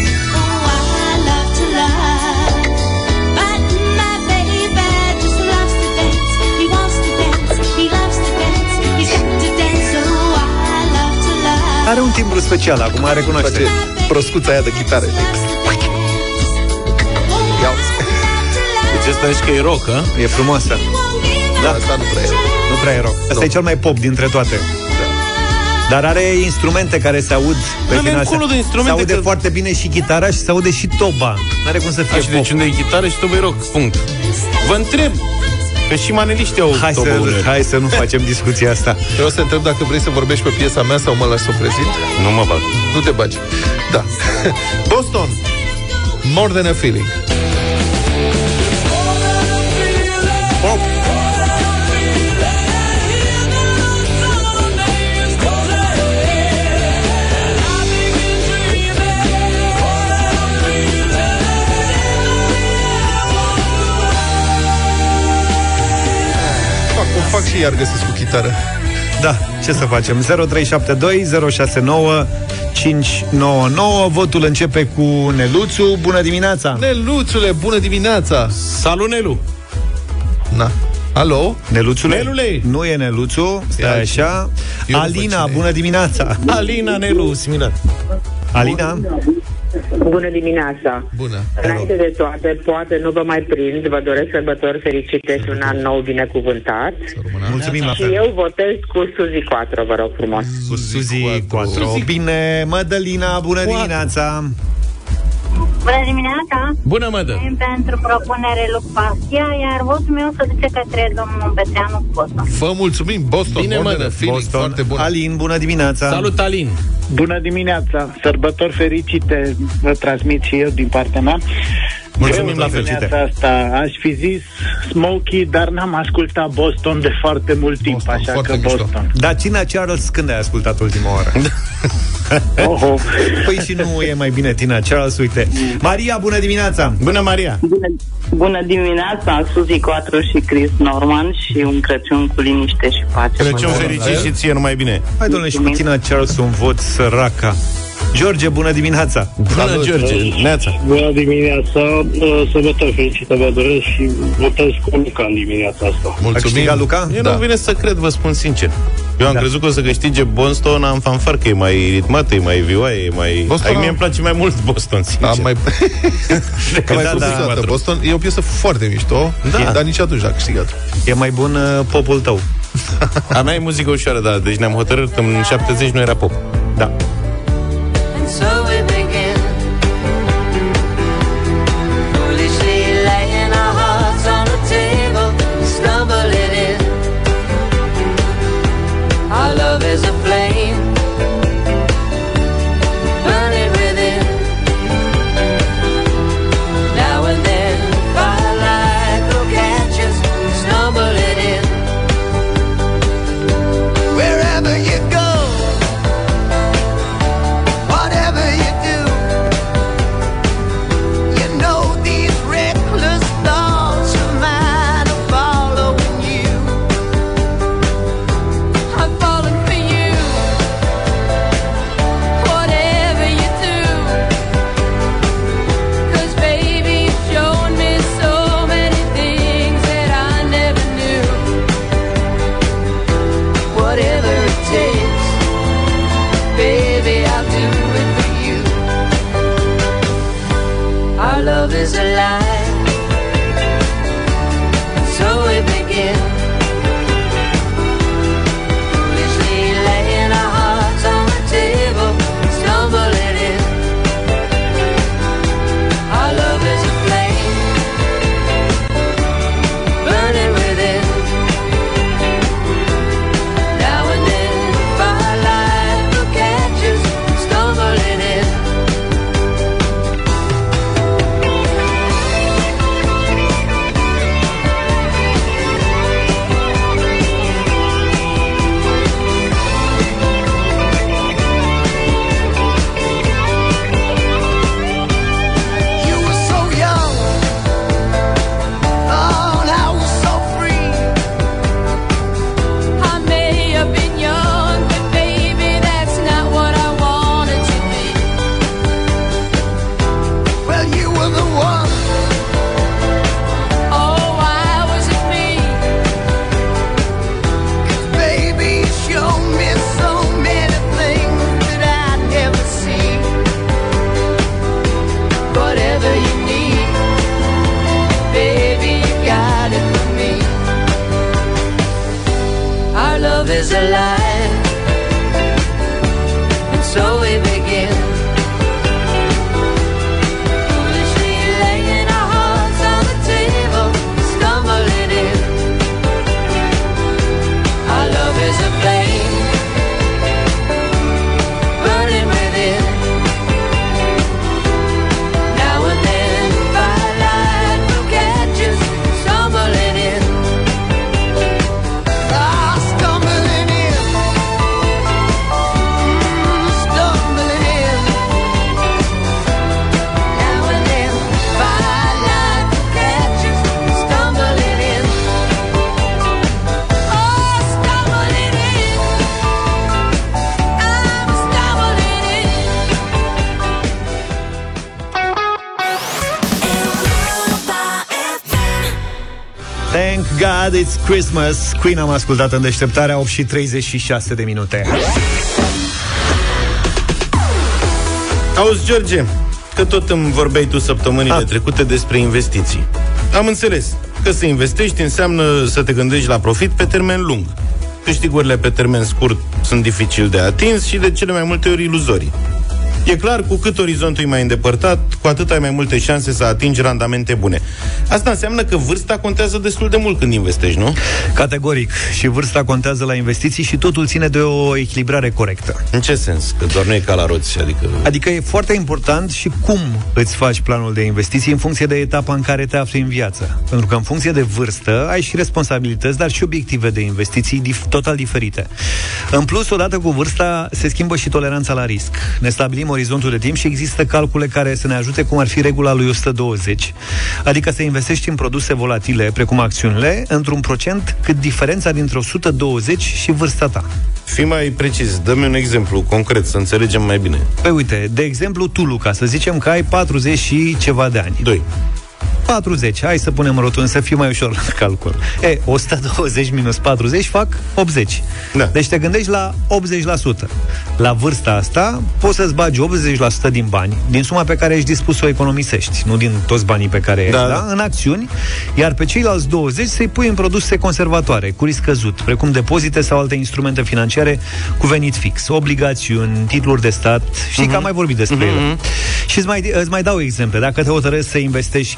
Are un timbru special, acum recunoaște. Face proscuța aia de chitară. Ia uzi. Deci asta zici că e rock, a? E frumoasă. Da, asta nu prea e. Nu prea e rock. Asta Rock. e cel mai pop dintre toate. Dar are instrumente care se aud pe Dă-le final. încolo de instrumente, Se aude că- foarte bine și chitara și se aude și toba. N-are cum să fie A, și pop. deci unde e chitară și tot e rock, punct. Vă întreb, că și maneliștii au Hai tobă să, uneori. hai să nu facem discuția asta. Eu o să te întreb dacă vrei să vorbești pe piesa mea sau mă lași să o prezint. Nu mă bag. Nu te bagi. Da. Boston. More than a feeling. Pop. Fac, o fac și iar găsesc cu chitară. Da, ce să facem? 0372 069 599 Votul începe cu Neluțu Bună dimineața! Neluțule, bună dimineața! Salut, Nelu! Na. Alo? Neluțule? Nelule! Nu e Neluțu, E stai altcineva. așa Eu nu Alina, văd cine e. bună dimineața! Alina, Nelu, similar. Alina? Bună dimineața! Bună. Înainte de toate, poate nu vă mai prind, vă doresc sărbători fericite și un an nou binecuvântat. Mulțumim la Și fel eu votez cu Suzy 4, vă rog frumos. Cu Suzy 4 Bine, Mădălina, bună dimineața! Bună dimineața! Bună, mădă! Mulțumim pentru propunere Luc Pastia, iar votul meu se duce către domnul Beteanu Boston. Vă mulțumim, Boston. Bine, More mă, than a feeling, Boston, foarte bun. Alin, bună dimineața! Salut, Alin! Bună dimineața! Sărbători fericite vă transmit și eu din partea mea. Mulțumim Eu la fel. dimineața asta aș fi zis Smokey, dar n-am ascultat Boston de foarte mult timp, Boston, așa foarte că mișto. Boston. Dar Tina Charles când ai ascultat ultima oară? Oho. Păi și nu e mai bine Tina Charles, uite Maria, bună dimineața! Bună, Maria! Bună, bună dimineața, Suzy 4 și Chris Norman și un Crăciun cu liniște și pace. Crăciun fericit și ție numai bine. Hai, domnule, și cu Tina Charles un vot săraca George, bună dimineața! Bună, Salut. George! Neața! Bună dimineața, sărbători fericită vă doresc și votez cu Luca în dimineața asta. A Mulțumim. câștigat Luca? Eu Da. nu vine să cred, vă spun sincer. Eu am Da. crezut că o să câștige Boston, am fanfar că e mai ritmată, e mai vioaie, e mai... Boston Adică am- mie îmi place mai mult Boston, sincer. Am mai, Decât am mai da, spus da. niciodată. Boston e o piesă foarte mișto, Da. dar nici atunci a câștigat. E mai bun uh, popul tău A mea e muzică ușoară, da. Deci ne-am hotărât că în 70 nu era pop. Da And so Christmas Queen am ascultat în deșteptarea 8 și 36 de minute Auzi, George, că tot îmi vorbeai tu săptămânile Ah. trecute despre investiții. Am înțeles că să investești înseamnă să te gândești la profit pe termen lung. Câștigurile pe termen scurt sunt dificil de atins și de cele mai multe ori iluzorii. E clar, cu cât orizontul e mai îndepărtat, cu atât ai mai multe șanse să atingi randamente bune. Asta înseamnă că vârsta contează destul de mult când investești, nu? Categoric Și vârsta contează la investiții Și totul ține de o echilibrare corectă În ce sens? Că doar nu e ca la roți, adică... Adică e foarte important și cum îți faci planul de investiții în funcție de etapa în care te afli în viață. Pentru că în funcție de vârstă ai și responsabilități, dar și obiective de investiții dif- total diferite. În plus, odată cu vârsta, se schimbă și toleranța la risc. Ne stabilim orizontul de timp și există calcule care să ne ajute cum ar fi regula lui 120, adică să investești în produse volatile, precum acțiunile, într-un procent cât diferența dintre 120 și vârsta ta. Fii mai precis, dă-mi un exemplu concret, să înțelegem mai bine. Păi uite, de exemplu, tu, Luca, să zicem că ai 40 și ceva de ani. 2. 40, hai să punem rotund, să fie mai ușor la calcul. E, 120 minus 40 fac 80. Da. Deci te gândești la 80%. La vârsta asta poți să-ți bagi 80% din bani, din suma pe care ești dispus să o economisești, nu din toți banii pe care Da, da, da. da, în acțiuni, iar pe ceilalți 20 să-i pui în produse conservatoare, cu risc scăzut, precum depozite sau alte instrumente financiare cu venit fix, obligațiuni, titluri de stat, și că am mai vorbit despre ele. Și îți mai, îți mai dau exemple. Dacă te hotărăști să investești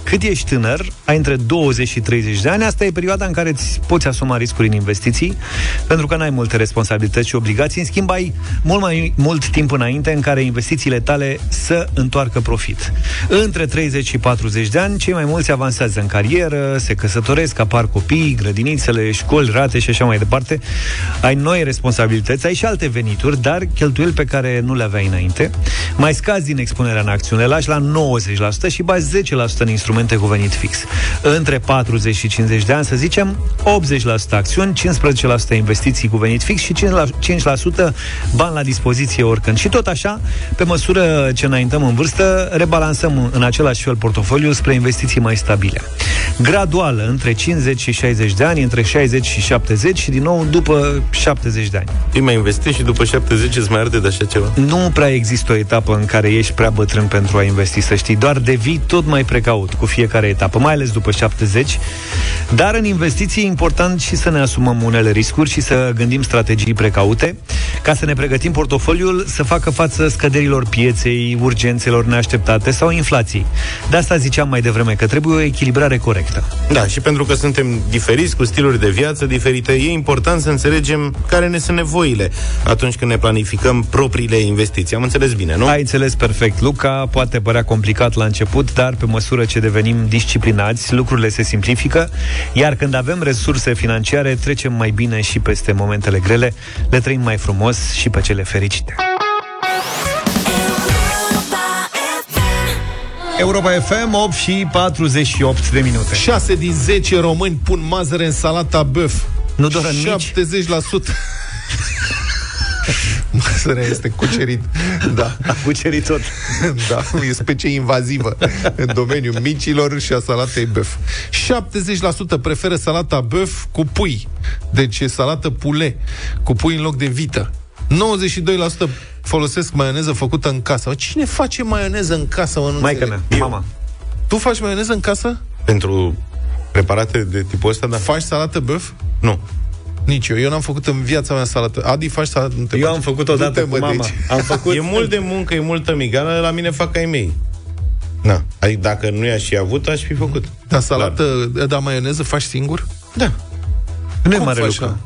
cât ești tânăr, ai între 20 și 30 de ani, asta e perioada în care îți poți asuma riscuri în investiții, pentru că n-ai multe responsabilități și obligații, în schimb ai mult mai mult timp înainte în care investițiile tale să întoarcă profit. Între 30 și 40 de ani, cei mai mulți avansează în carieră, se căsătoresc, apar copii, grădinițele, școli, rate și așa mai departe. Ai noi responsabilități, ai și alte venituri, dar cheltuieli pe care nu le aveai înainte. Mai scazi din expunerea în acțiune, lași la 90% și bazi 10% în instrumente cu venit fix. Între 40 și 50 de ani, să zicem, 80% acțiuni, 15% investiții cu venit fix și 5% bani la dispoziție oricând. Și tot așa, pe măsură ce înaintăm în vârstă, rebalansăm în același fel portofoliul spre investiții mai stabile. Gradual, între 50 și 60 de ani, între 60 și 70 și din nou după 70 de ani. Îi mai investești și după 70 îți mai arde de așa ceva? Nu prea există o etapă în care ești prea bătrân pentru a investi, să știi, doar devii tot mai precaut cu fiecare etapă, mai ales după 70. Dar în investiții e important și să ne asumăm unele riscuri și să gândim strategii precaute ca să ne pregătim portofoliul să facă față scăderilor pieței, urgențelor neașteptate sau inflației. De asta ziceam mai devreme că trebuie o echilibrare corectă. Da, și pentru că suntem diferiți, cu stiluri de viață diferite, e important să înțelegem care ne sunt nevoile atunci când ne planificăm propriile investiții. Am înțeles bine, nu? Ai înțeles perfect, Luca. Poate părea complicat la început, dar pe măsură ce devenim disciplinați, lucrurile se simplifică, iar când avem resurse financiare, trecem mai bine și peste momentele grele, le trăim mai frumos și pe cele fericite. Europa FM, 8 și 48 de minute. 6 din 10 români pun mazăre în salata băf. Nu doar în mici? 70%. Mazărea este cucerit. Da. A cucerit tot. Da, e specie invazivă în domeniul micilor și a salatei băf. 70% preferă salata băf cu pui. Deci e salată pule, cu pui în loc de vită. 92% folosesc maioneză făcută în casă. Mă, Cine face maioneză în casă? Mă, nu Maica înțeleg. mea, mama. Tu faci maioneză în casă? Pentru preparate de tipul ăsta, da. Faci salată băf? Nu. Nici eu. Eu n-am făcut în viața mea salată. Adi, faci salată? Nu te Eu faci. am făcut odată Du-te, cu mă, de mama. aici. Am făcut... E mult de muncă, e multă migală, la mine fac ai mei. Na, adică dacă nu i-aș fi avut, aș fi făcut. Dar salată, dar maioneză faci singur? Da. Nu e Cum mare faci, lucru.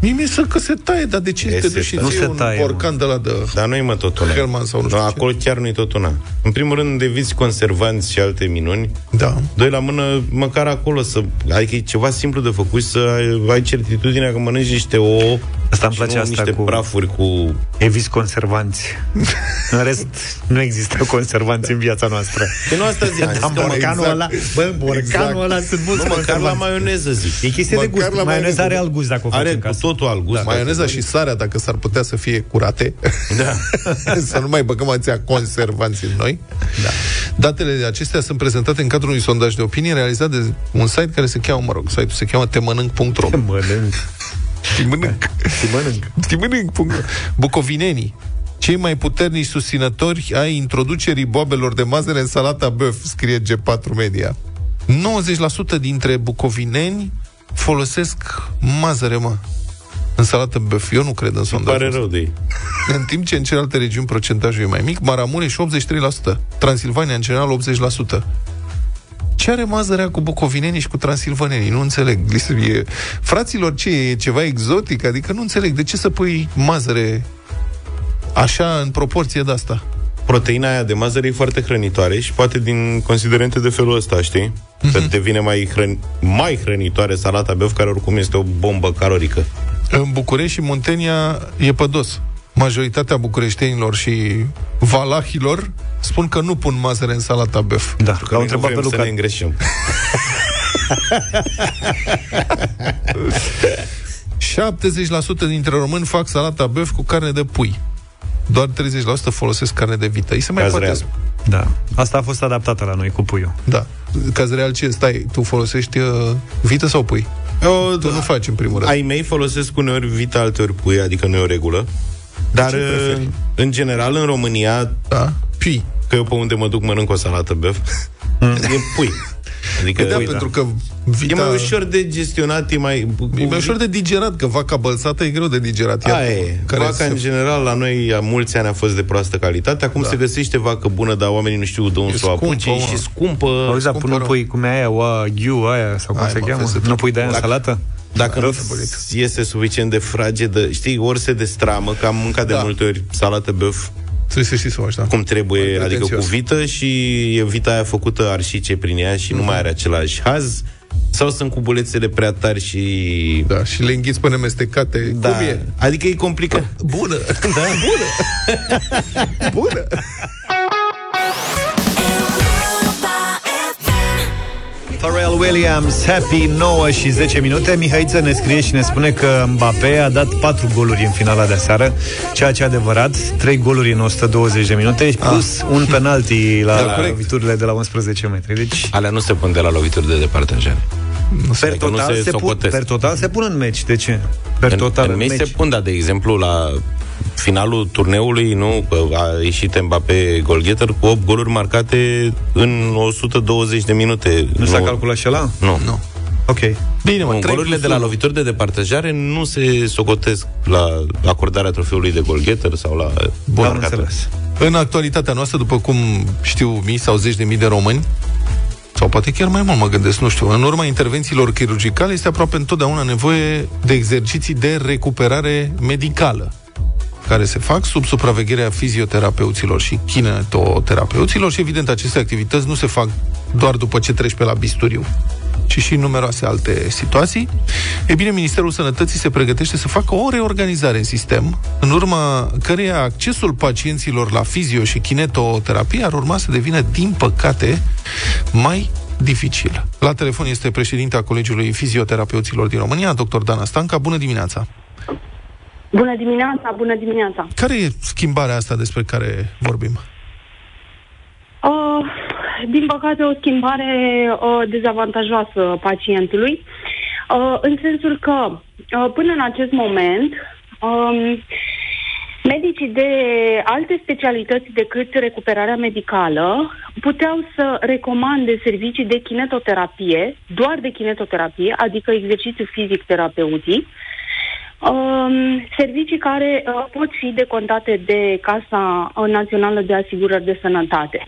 Mă? Mie mi să că se taie, dar de ce E, te se duci și taie. Nu ții se un taie, borcan de la de... Dar nu-i mă tot una. Hellman sau nu știu no, ce. acolo chiar nu-i tot una. În primul rând, deviți conservanți și alte minuni. Da. Doi la mână, măcar acolo să... Adică e ceva simplu de făcut și să ai, ai certitudinea că mănânci niște ouă Asta îmi și place nu asta niște cu- prafuri cu... Eviți conservanți. în rest, nu există conservanți în viața noastră. Pe nu asta zic, am zis Dar că borcanul măcar- ăla, bă, borcanul Exact. ăla sunt mulți Nu, măcar la conservanți. maioneză zic. E chestie de Măcar gust. la Maioneza maioneză. are alt gust dacă o faci Are în cu casă. totul alt gust. Da. Maioneza și sarea, dacă s-ar putea să fie curate, Da. să nu mai băgăm ația conservanți în noi. Da. Datele acestea sunt prezentate în cadrul unui sondaj de opinie realizat de un site care se cheamă, mă rog, site-ul se cheamă temănânc.ro Mănânc. Timănânc. Timănânc. Timănânc.ro Bucovinenii cei mai puternici susținători ai introducerii boabelor de mazăre în salata băf, scrie G4 Media. 90% dintre bucovineni folosesc mazăre, mă, în salată băf. Eu nu cred în Îmi sondajul pare ăsta. rău de ei. În timp ce în celelalte regiuni procentajul e mai mic, Maramureș 83%, Transilvania în general 80%. Ce are mazărea cu bucovinenii și cu transilvanenii? Nu înțeleg. E, fraților, ce e? E ceva exotic? Adică nu înțeleg. De ce să pui mazăre așa în proporție de asta? Proteina aia de mazăre e foarte hrănitoare și poate din considerente de felul ăsta, știi? Că devine mai, hrăn... mai hrănitoare salata beef, care oricum este o bombă calorică. În București și Muntenia e pădos. Majoritatea bucureștenilor și valahilor spun că nu pun mazăre în salata băf. Da, Că l-au noi întrebat nu pe vrem să Luca. ne îngreșim. 70% dintre români fac salata băf cu carne de pui. Doar 30% folosesc carne de vită. Îi se mai Caz poate... real. Da. Asta a fost adaptată la noi cu puiul. Da. Caz real ce? Stai, tu folosești uh, vită sau pui? Eu, Tu nu faci în primul rând. Ai mei folosesc uneori vita, alteori pui, adică nu e o regulă. Dar, Ce preferi? uh, în general, în România, Da? Pui. că eu pe unde mă duc mănânc o salată bef, e pui. Adică Păi da, pui, pentru că E vita... mai ușor de gestionat, e mai... E mai ușor de digerat, că vaca bălsată e greu de digerat. Iată, Aia e. care Vaca, se- în general, la noi a mulți ani a fost de proastă calitate. Acum Da. se găsește vacă bună, dar oamenii nu știu de unde E să o scumpă, apuce. mă. E și scumpă. Auzi, dar scumpă nu rău. pui cum e aia, wagyu aia, sau cum Hai, se mă, cheamă? vezi să te- Nu pui de aia în Dacă- salată? Dacă nu Rău făbulit. este suficient de fragedă, știi, ori se destramă, că am mâncat de Da. multe ori salată băf Trebuie să știi să faci, da. cum trebuie, Mai adică cu pretențios. vită și e vita aia făcută arșice prin ea și nu mai are același haz. Sau sunt cubulețele prea tari și... Da, și le înghiți până mestecate. Da. Cum e? Adică e complicat. Bună! Da, bună! bună! Pharrell Williams, Happy, 9 și 10 minute. Mihaiță ne scrie și ne spune că Mbappé a dat 4 goluri în finala de seară, ceea ce e adevărat, 3 goluri în 120 de minute, plus un penalti la Da, corect. loviturile de la 11 metri. Deci, Alea nu se pun de la lovituri de departajare. per Adică nu total, se se pun, socotesc. per total se pun în meci. De ce? Per total în, în, în meci meci. se pun, dar de exemplu la finalul turneului, nu, că a ieșit Mbappé golgeter cu 8 goluri marcate în 120 de minute. Nu s-a calculat și ăla? Nu. Nu. Ok. Bine, mă, Nu, trei golurile plus de la unu. lovituri de departajare nu se socotesc la acordarea trofeului de golgeter sau la Am marcată. înțeles. În actualitatea noastră, după cum știu mii sau zeci de mii de români, sau poate chiar mai mult mă gândesc, nu știu, în urma intervențiilor chirurgicale este aproape întotdeauna nevoie de exerciții de recuperare medicală care se fac sub supravegherea fizioterapeuților și kinetoterapeuților și evident aceste activități nu se fac doar după ce treci pe la bisturiu, ci și în numeroase alte situații. E bine, Ministerul Sănătății se pregătește să facă o reorganizare în sistem, în urma căreia accesul pacienților la fizio și kinetoterapie ar urma să devină, din păcate, mai dificil. La telefon este președinta Colegiului Fizioterapeuților din România, dr. Dana Stanca. Bună dimineața! Bună dimineața, bună dimineața. Care e schimbarea asta despre care vorbim? Uh, din păcate, o schimbare uh, dezavantajoasă pacientului, uh, în sensul că, uh, până în acest moment, um, medicii de alte specialități decât recuperarea medicală puteau să recomande servicii de kinetoterapie, doar de kinetoterapie, adică exercițiu fizic terapeutic, Um, servicii care uh, pot fi decontate de Casa uh, Națională de Asigurări de Sănătate.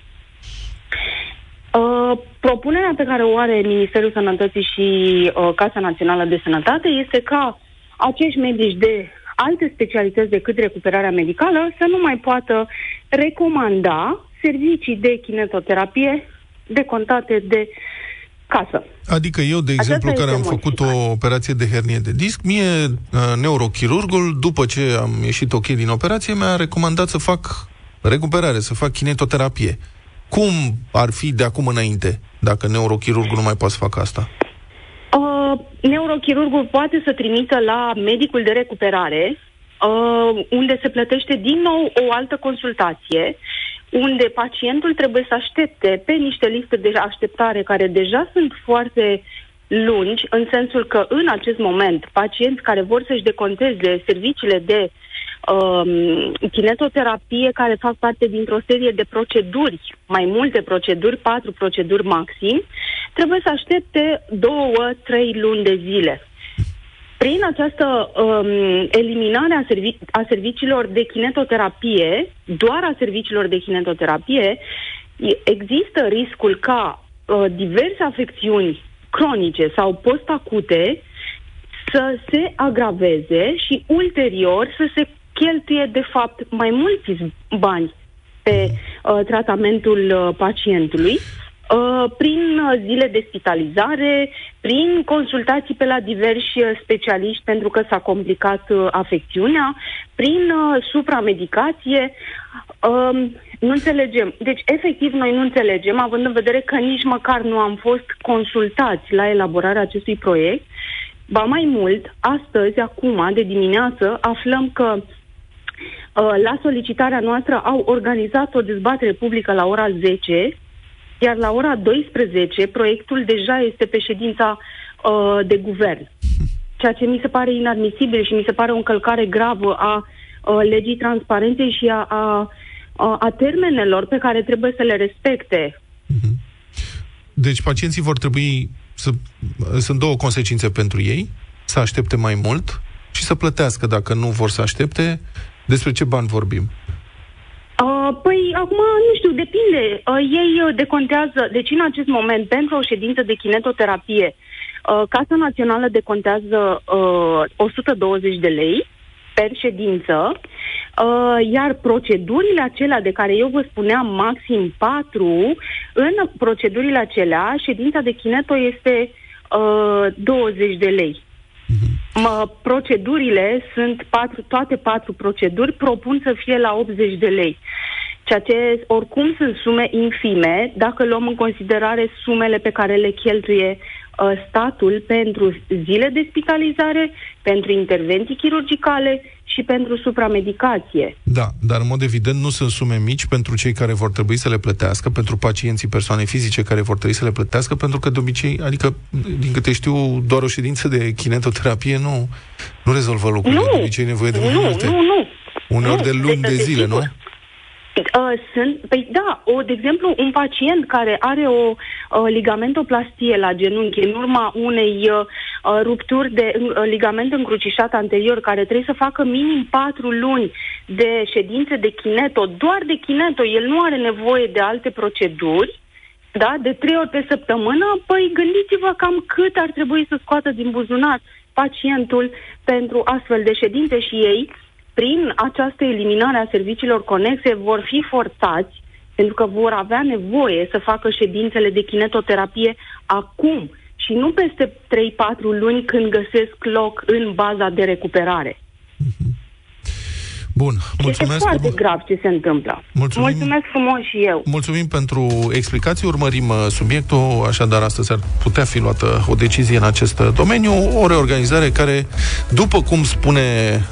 Uh, propunerea pe care o are Ministerul Sănătății și uh, Casa Națională de Sănătate este ca acești medici de alte specialități decât recuperarea medicală să nu mai poată recomanda servicii de kinetoterapie decontate de casă. Adică eu, de Aceasta exemplu, care am este făcut o operație de hernie de disc, mie uh, neurochirurgul, după ce am ieșit ok din operație, mi-a recomandat să fac recuperare, să fac kinetoterapie. Cum ar fi de acum înainte, dacă neurochirurgul nu mai poate să facă asta? Uh, neurochirurgul poate să trimită la medicul de recuperare, uh, unde se plătește din nou o altă consultație, unde pacientul trebuie să aștepte pe niște liste de așteptare care deja sunt foarte lungi, în sensul că în acest moment pacienți care vor să-și deconteze serviciile de um, kinetoterapie care fac parte dintr-o serie de proceduri, mai multe proceduri, patru proceduri maxim, trebuie să aștepte două, trei luni de zile. Prin această um, eliminare a, servi- a serviciilor de kinetoterapie, doar a serviciilor de kinetoterapie, e- există riscul ca uh, diverse afecțiuni cronice sau postacute să se agraveze și ulterior să se cheltuie, de fapt, mai mulți bani pe uh, tratamentul uh, pacientului, uh, prin uh, zile de spitalizare, prin consultații pe la diversi uh, specialiști pentru că s-a complicat uh, afecțiunea, prin uh, supramedicație. Um, nu înțelegem. Deci, efectiv, noi nu înțelegem, având în vedere că nici măcar nu am fost consultați la elaborarea acestui proiect. Ba mai mult, astăzi, acum, de dimineață, aflăm că uh, la solicitarea noastră au organizat o dezbatere publică la ora 10, iar la ora 12 proiectul deja este pe ședința uh, de guvern. Ceea ce mi se pare inadmisibil și mi se pare o încălcare gravă a uh, legii transparenței și a, a, a, a termenelor pe care trebuie să le respecte. Deci pacienții vor trebui să... Sunt două consecințe pentru ei, să aștepte mai mult și să plătească dacă nu vor să aștepte. Despre ce bani vorbim? Uh, păi, acum, nu știu, depinde. Uh, ei uh, decontează, deci în acest moment, pentru o ședință de kinetoterapie, uh, Casa Națională decontează uh, 120 de lei per ședință, uh, iar procedurile acelea de care eu vă spuneam maxim 4, în procedurile acelea, ședința de kineto este uh, 20 de lei. Mă, procedurile sunt patru, toate patru proceduri, propun să fie la 80 de lei. Ceea ce oricum sunt sume infime, dacă luăm în considerare sumele pe care le cheltuie uh, statul pentru zile de spitalizare, pentru intervenții chirurgicale și pentru supramedicație. Da, dar în mod evident nu sunt sume mici pentru cei care vor trebui să le plătească, pentru pacienții persoane fizice care vor trebui să le plătească, pentru că de obicei, adică, din câte știu, doar o ședință de kinetoterapie nu, nu rezolvă lucrurile. Nu, de obicei e nevoie de mult nu, multe. nu, nu. Uneori Nu, de luni de de- zile, nu? Desigur. Uh, sunt, păi da, o, de exemplu, un pacient care are o uh, ligamentoplastie la genunchi în urma unei uh, uh, rupturi de uh, ligament încrucișat anterior, care trebuie să facă minim patru luni de ședințe de kineto, doar de kineto, el nu are nevoie de alte proceduri, da, de trei ori pe săptămână, păi gândiți-vă cam cât ar trebui să scoată din buzunar pacientul pentru astfel de ședințe și ei, prin această eliminare a serviciilor conexe, vor fi forțați, pentru că vor avea nevoie să facă ședințele de kinetoterapie acum și nu peste 3-4 luni când găsesc loc în baza de recuperare. Bun, Este mulțumesc. foarte grav ce se întâmplă. Mulțumim. Mulțumesc frumos și eu. Mulțumim pentru explicații, urmărim uh, subiectul, așadar astăzi ar putea fi luată o decizie în acest uh, domeniu, o reorganizare care, după cum spune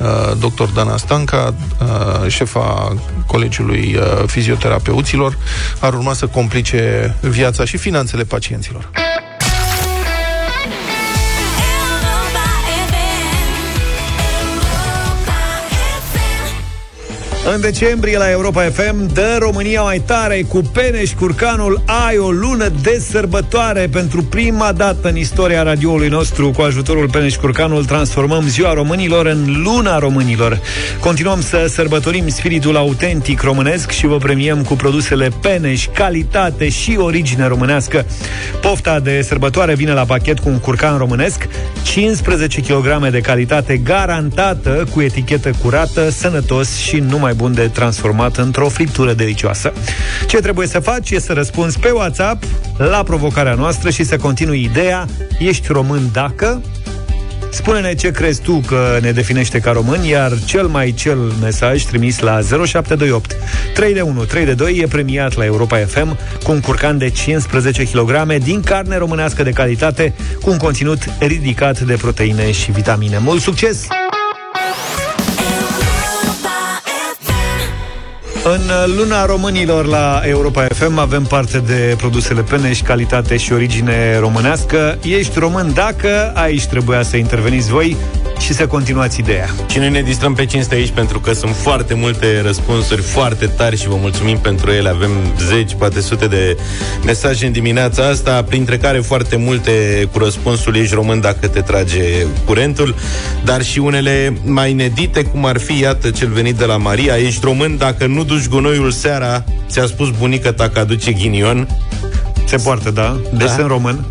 uh, dr. Dana Stanca, uh, șefa Colegiului uh, Fizioterapeuților, ar urma să complice viața și finanțele pacienților. În decembrie la Europa FM dă România mai tare cu Peneș Curcanul Ai o lună de sărbătoare pentru prima dată în istoria radioului nostru cu ajutorul Peneș Curcanul transformăm ziua românilor în luna românilor. Continuăm să sărbătorim spiritul autentic românesc și vă premiem cu produsele Peneș, calitate și origine românească. Pofta de sărbătoare vine la pachet cu un curcan românesc, 15 kg de calitate garantată cu etichetă curată, sănătos și numai bun de transformat într-o friptură delicioasă. Ce trebuie să faci e să răspunzi pe WhatsApp la provocarea noastră și să continui ideea Ești român dacă... Spune-ne ce crezi tu că ne definește ca români, iar cel mai cel mesaj trimis la 0728 3 de 1 3 de 2 e premiat la Europa FM cu un curcan de 15 kg din carne românească de calitate cu un conținut ridicat de proteine și vitamine. Mult succes! În luna românilor la Europa FM avem parte de produsele Peneș, calitate și origine românească. Ești român dacă aici trebuia să interveniți voi și să continuați ideea. Și noi ne distrăm pe cinste aici pentru că sunt foarte multe răspunsuri foarte tari și vă mulțumim pentru ele. Avem zeci, poate sute de mesaje în dimineața asta, printre care foarte multe cu răspunsul ești român dacă te trage curentul, dar și unele mai inedite, cum ar fi, iată, cel venit de la Maria, ești român dacă nu duci gunoiul seara, ți-a spus bunica ta că aduce ghinion. Se poartă, da? Desen român.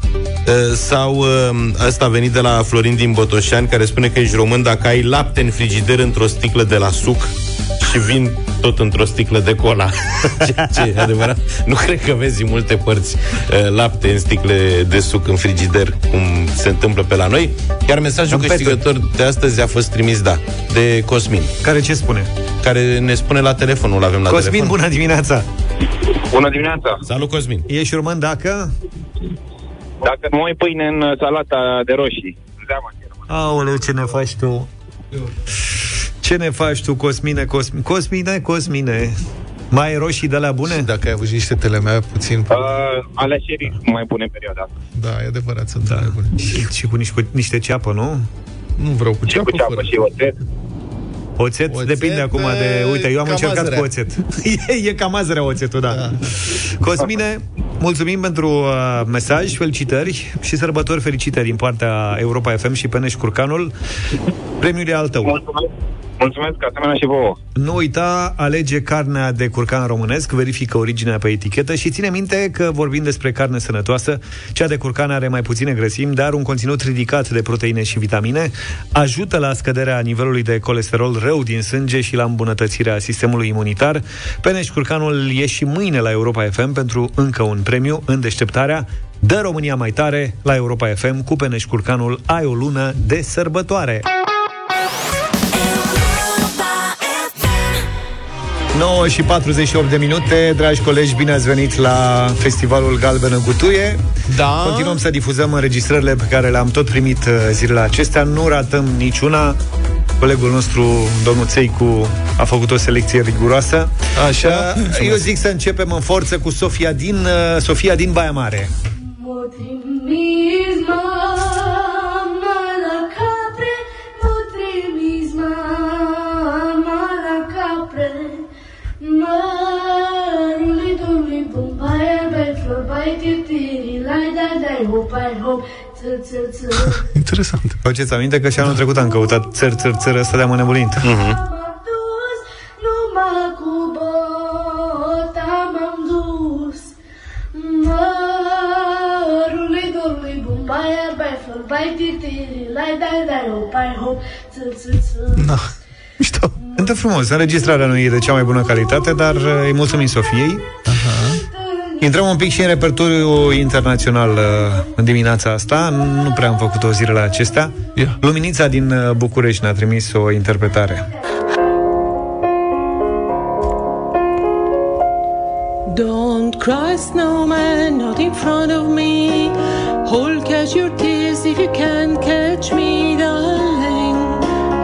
Uh, Sau uh, ăsta a venit de la Florin din Botoșani Care spune că ești român dacă ai lapte în frigider Într-o sticlă de la suc Și vin tot într-o sticlă de cola Ceea ce e adevărat Nu cred că vezi în multe părți uh, Lapte în sticle de suc în frigider Cum se întâmplă pe la noi Iar mesajul În câștigător de astăzi A fost trimis, da, de Cosmin Care ce spune? Care ne spune la telefon Nu-l avem la Cosmin, telefon bună dimineața! Bună dimineața! Salut, Cosmin! Ești român dacă... Dacă nu ai pâine în uh, salata de roșii, zeama Aoleu, ce ne faci tu? Ce ne faci tu, Cosmine, Cosmine, Cosmine, Cosmine? Mai ai roșii de la bune? Dacă ai avut și niște telemea puțin... Uh, alea și mai bune în perioada asta. Da, e adevărat, sunt da. bune. Și, și cu, niște, cu niște ceapă, nu? Nu vreau cu Și ceapă, cu ceapă fără. și oțet. Oțet? Oțet, Depinde acum de... Uite, eu am cam încercat azărea. cu oțet. e, e cam azărea oțetul, da. da. Cosmine, mulțumim pentru uh, mesaj, felicitări și sărbători fericite din partea Europa FM și Peneș Curcanul. Premiul e al tău. Mulțumesc. Mulțumesc, asemenea și vouă. Nu uita, alege carnea de curcan românesc, verifică originea pe etichetă și ține minte că vorbim despre carne sănătoasă, cea de curcan are mai puține grăsimi, dar un conținut ridicat de proteine și vitamine, ajută la scăderea nivelului de colesterol rău din sânge și la îmbunătățirea sistemului imunitar. Peneș Curcanul e și mâine la Europa FM pentru încă un premiu în deșteptarea Dă România mai tare la Europa FM cu Peneș Curcanul ai o lună de sărbătoare. 9 și 48 de minute, dragi colegi, bine ați venit la Festivalul Galbenă Gutuie. Da. Continuăm să difuzăm înregistrările pe care le-am tot primit uh, zilele acestea. Nu ratăm niciuna. Colegul nostru, domnul Țeicu, a făcut o selecție riguroasă. Așa. Uh, Eu zic să începem în forță cu Sofia din, uh, Sofia din Baia Mare. Mă flor, bai titiri, lai dai dai hop, ai hop, ță ță ță. Interesant. Faceți aminte că și anul trecut am căutat țăr, țăr, țăr, ăsta de-am înnebunit. M-am dus, numai cu bota m-am dus. Mărului domnului bun, baia bai flor, bai titiri, lai dai dai hop, ai hop, ță ță ță. Da. Mișto. Cântă frumos, înregistrarea nu e de cea mai bună calitate, dar uh, îi mulțumim Sofiei. Intrăm un pic și în repertoriul internațional uh, în dimineața asta. Nu prea am făcut-o zilele acestea. Yeah. Luminița din uh, București ne-a trimis o interpretare. Don't cry, snowman, not in front of me. Hold, catch your tears if you can catch me, darling.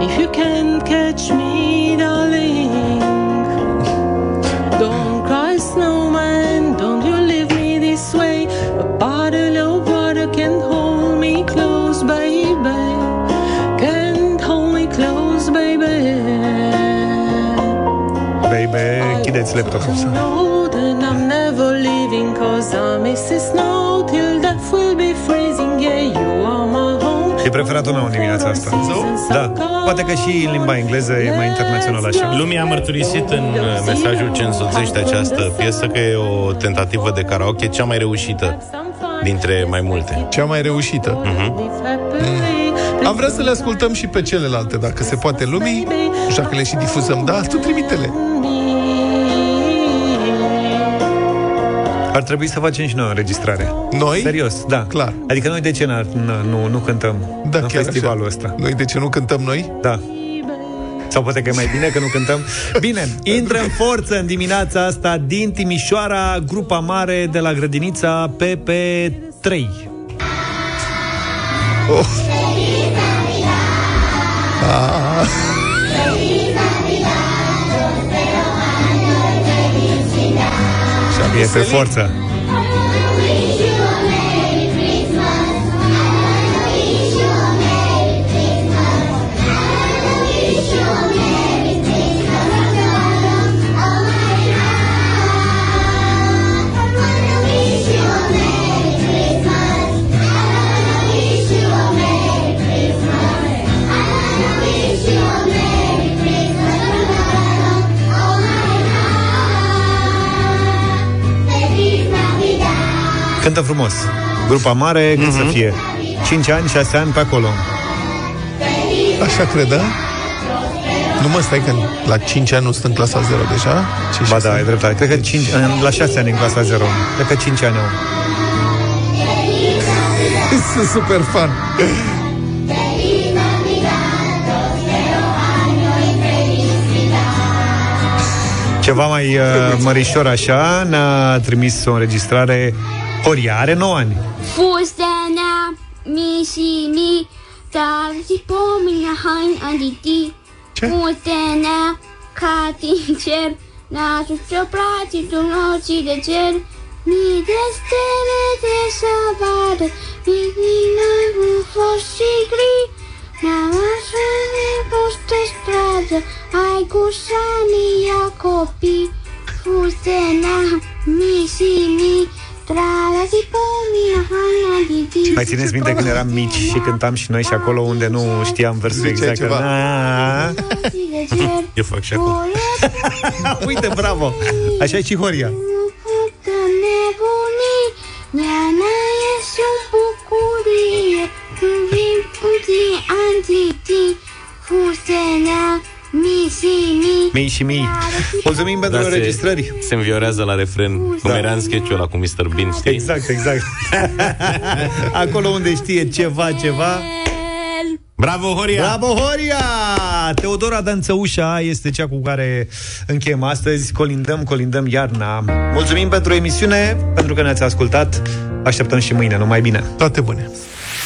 If you can catch me, are my home E preferatul meu în dimineața asta. Da. Poate că și în limba engleză e mai internațional așa. Lumea a mărturisit în uh, mesajul ce însoțește această piesă că e o tentativă de karaoke cea mai reușită dintre mai multe. Cea mai reușită. Mhm. Am vrea să le ascultăm și pe celelalte, dacă se poate lumii. Nu știu dacă le și difuzăm, da? Tu trimite-le. Ar trebui să facem și noi o înregistrare. Noi? Serios, da. Clar. Adică noi de ce n-ar, n- nu, nu cântăm Da, în chiar festivalul așa. ăsta? Noi de ce nu cântăm noi? Da. Sau poate că e mai bine că nu cântăm. Bine, intră în forță în dimineața asta din Timișoara, grupa mare de la grădinița PP3. Oh. Ah. E pe forță. Cântă frumos. Grupa mare, cât să fie? 5 ani, 6 ani pe acolo. Așa cred, da? Nu mă stai că la 5 ani nu sunt în clasa 0 deja? Ce Ba da, ai dreptate. Cred că 5, la 6 ani în clasa 0. Cred că 5 ani au. Sunt super fan. Ceva mai uh, mărișor așa Ne-a trimis o înregistrare Horia, are 9 ani Fustenea, mi și mi, dar și pomina hain aditi. Fustenea, ca din cer, n-a ce place nocii de cer. Mii de stele de să vadă, mii din aerul fost și gri. Ne-am așa de postă stradă, ai cu sania copii. Fustenea, mi și mi, Trala si pomina hain aditi. Mai țineți minte când eram mici și cântam și noi și acolo unde nu știam versul Zicea exact ceva. Na. Eu fac și acum. Uite, bravo Așa e și Horia Pută nebuni, Neana este un bucurie, Când vin puti antiti, Fustenea, mi și mi. Mii și mii Mulțumim pentru Da, se, înregistrări se înviorează la refren Cum Da. era în sketch-ul ăla cu Mr. Bean, știi? Exact, exact Acolo unde știe ceva, ceva Bravo, Horia! Bravo, Horia! Teodora Danțăușa este cea cu care încheiem astăzi. Colindăm, colindăm iarna. Mulțumim pentru emisiune, pentru că ne-ați ascultat. Așteptăm și mâine, numai bine. Toate bune!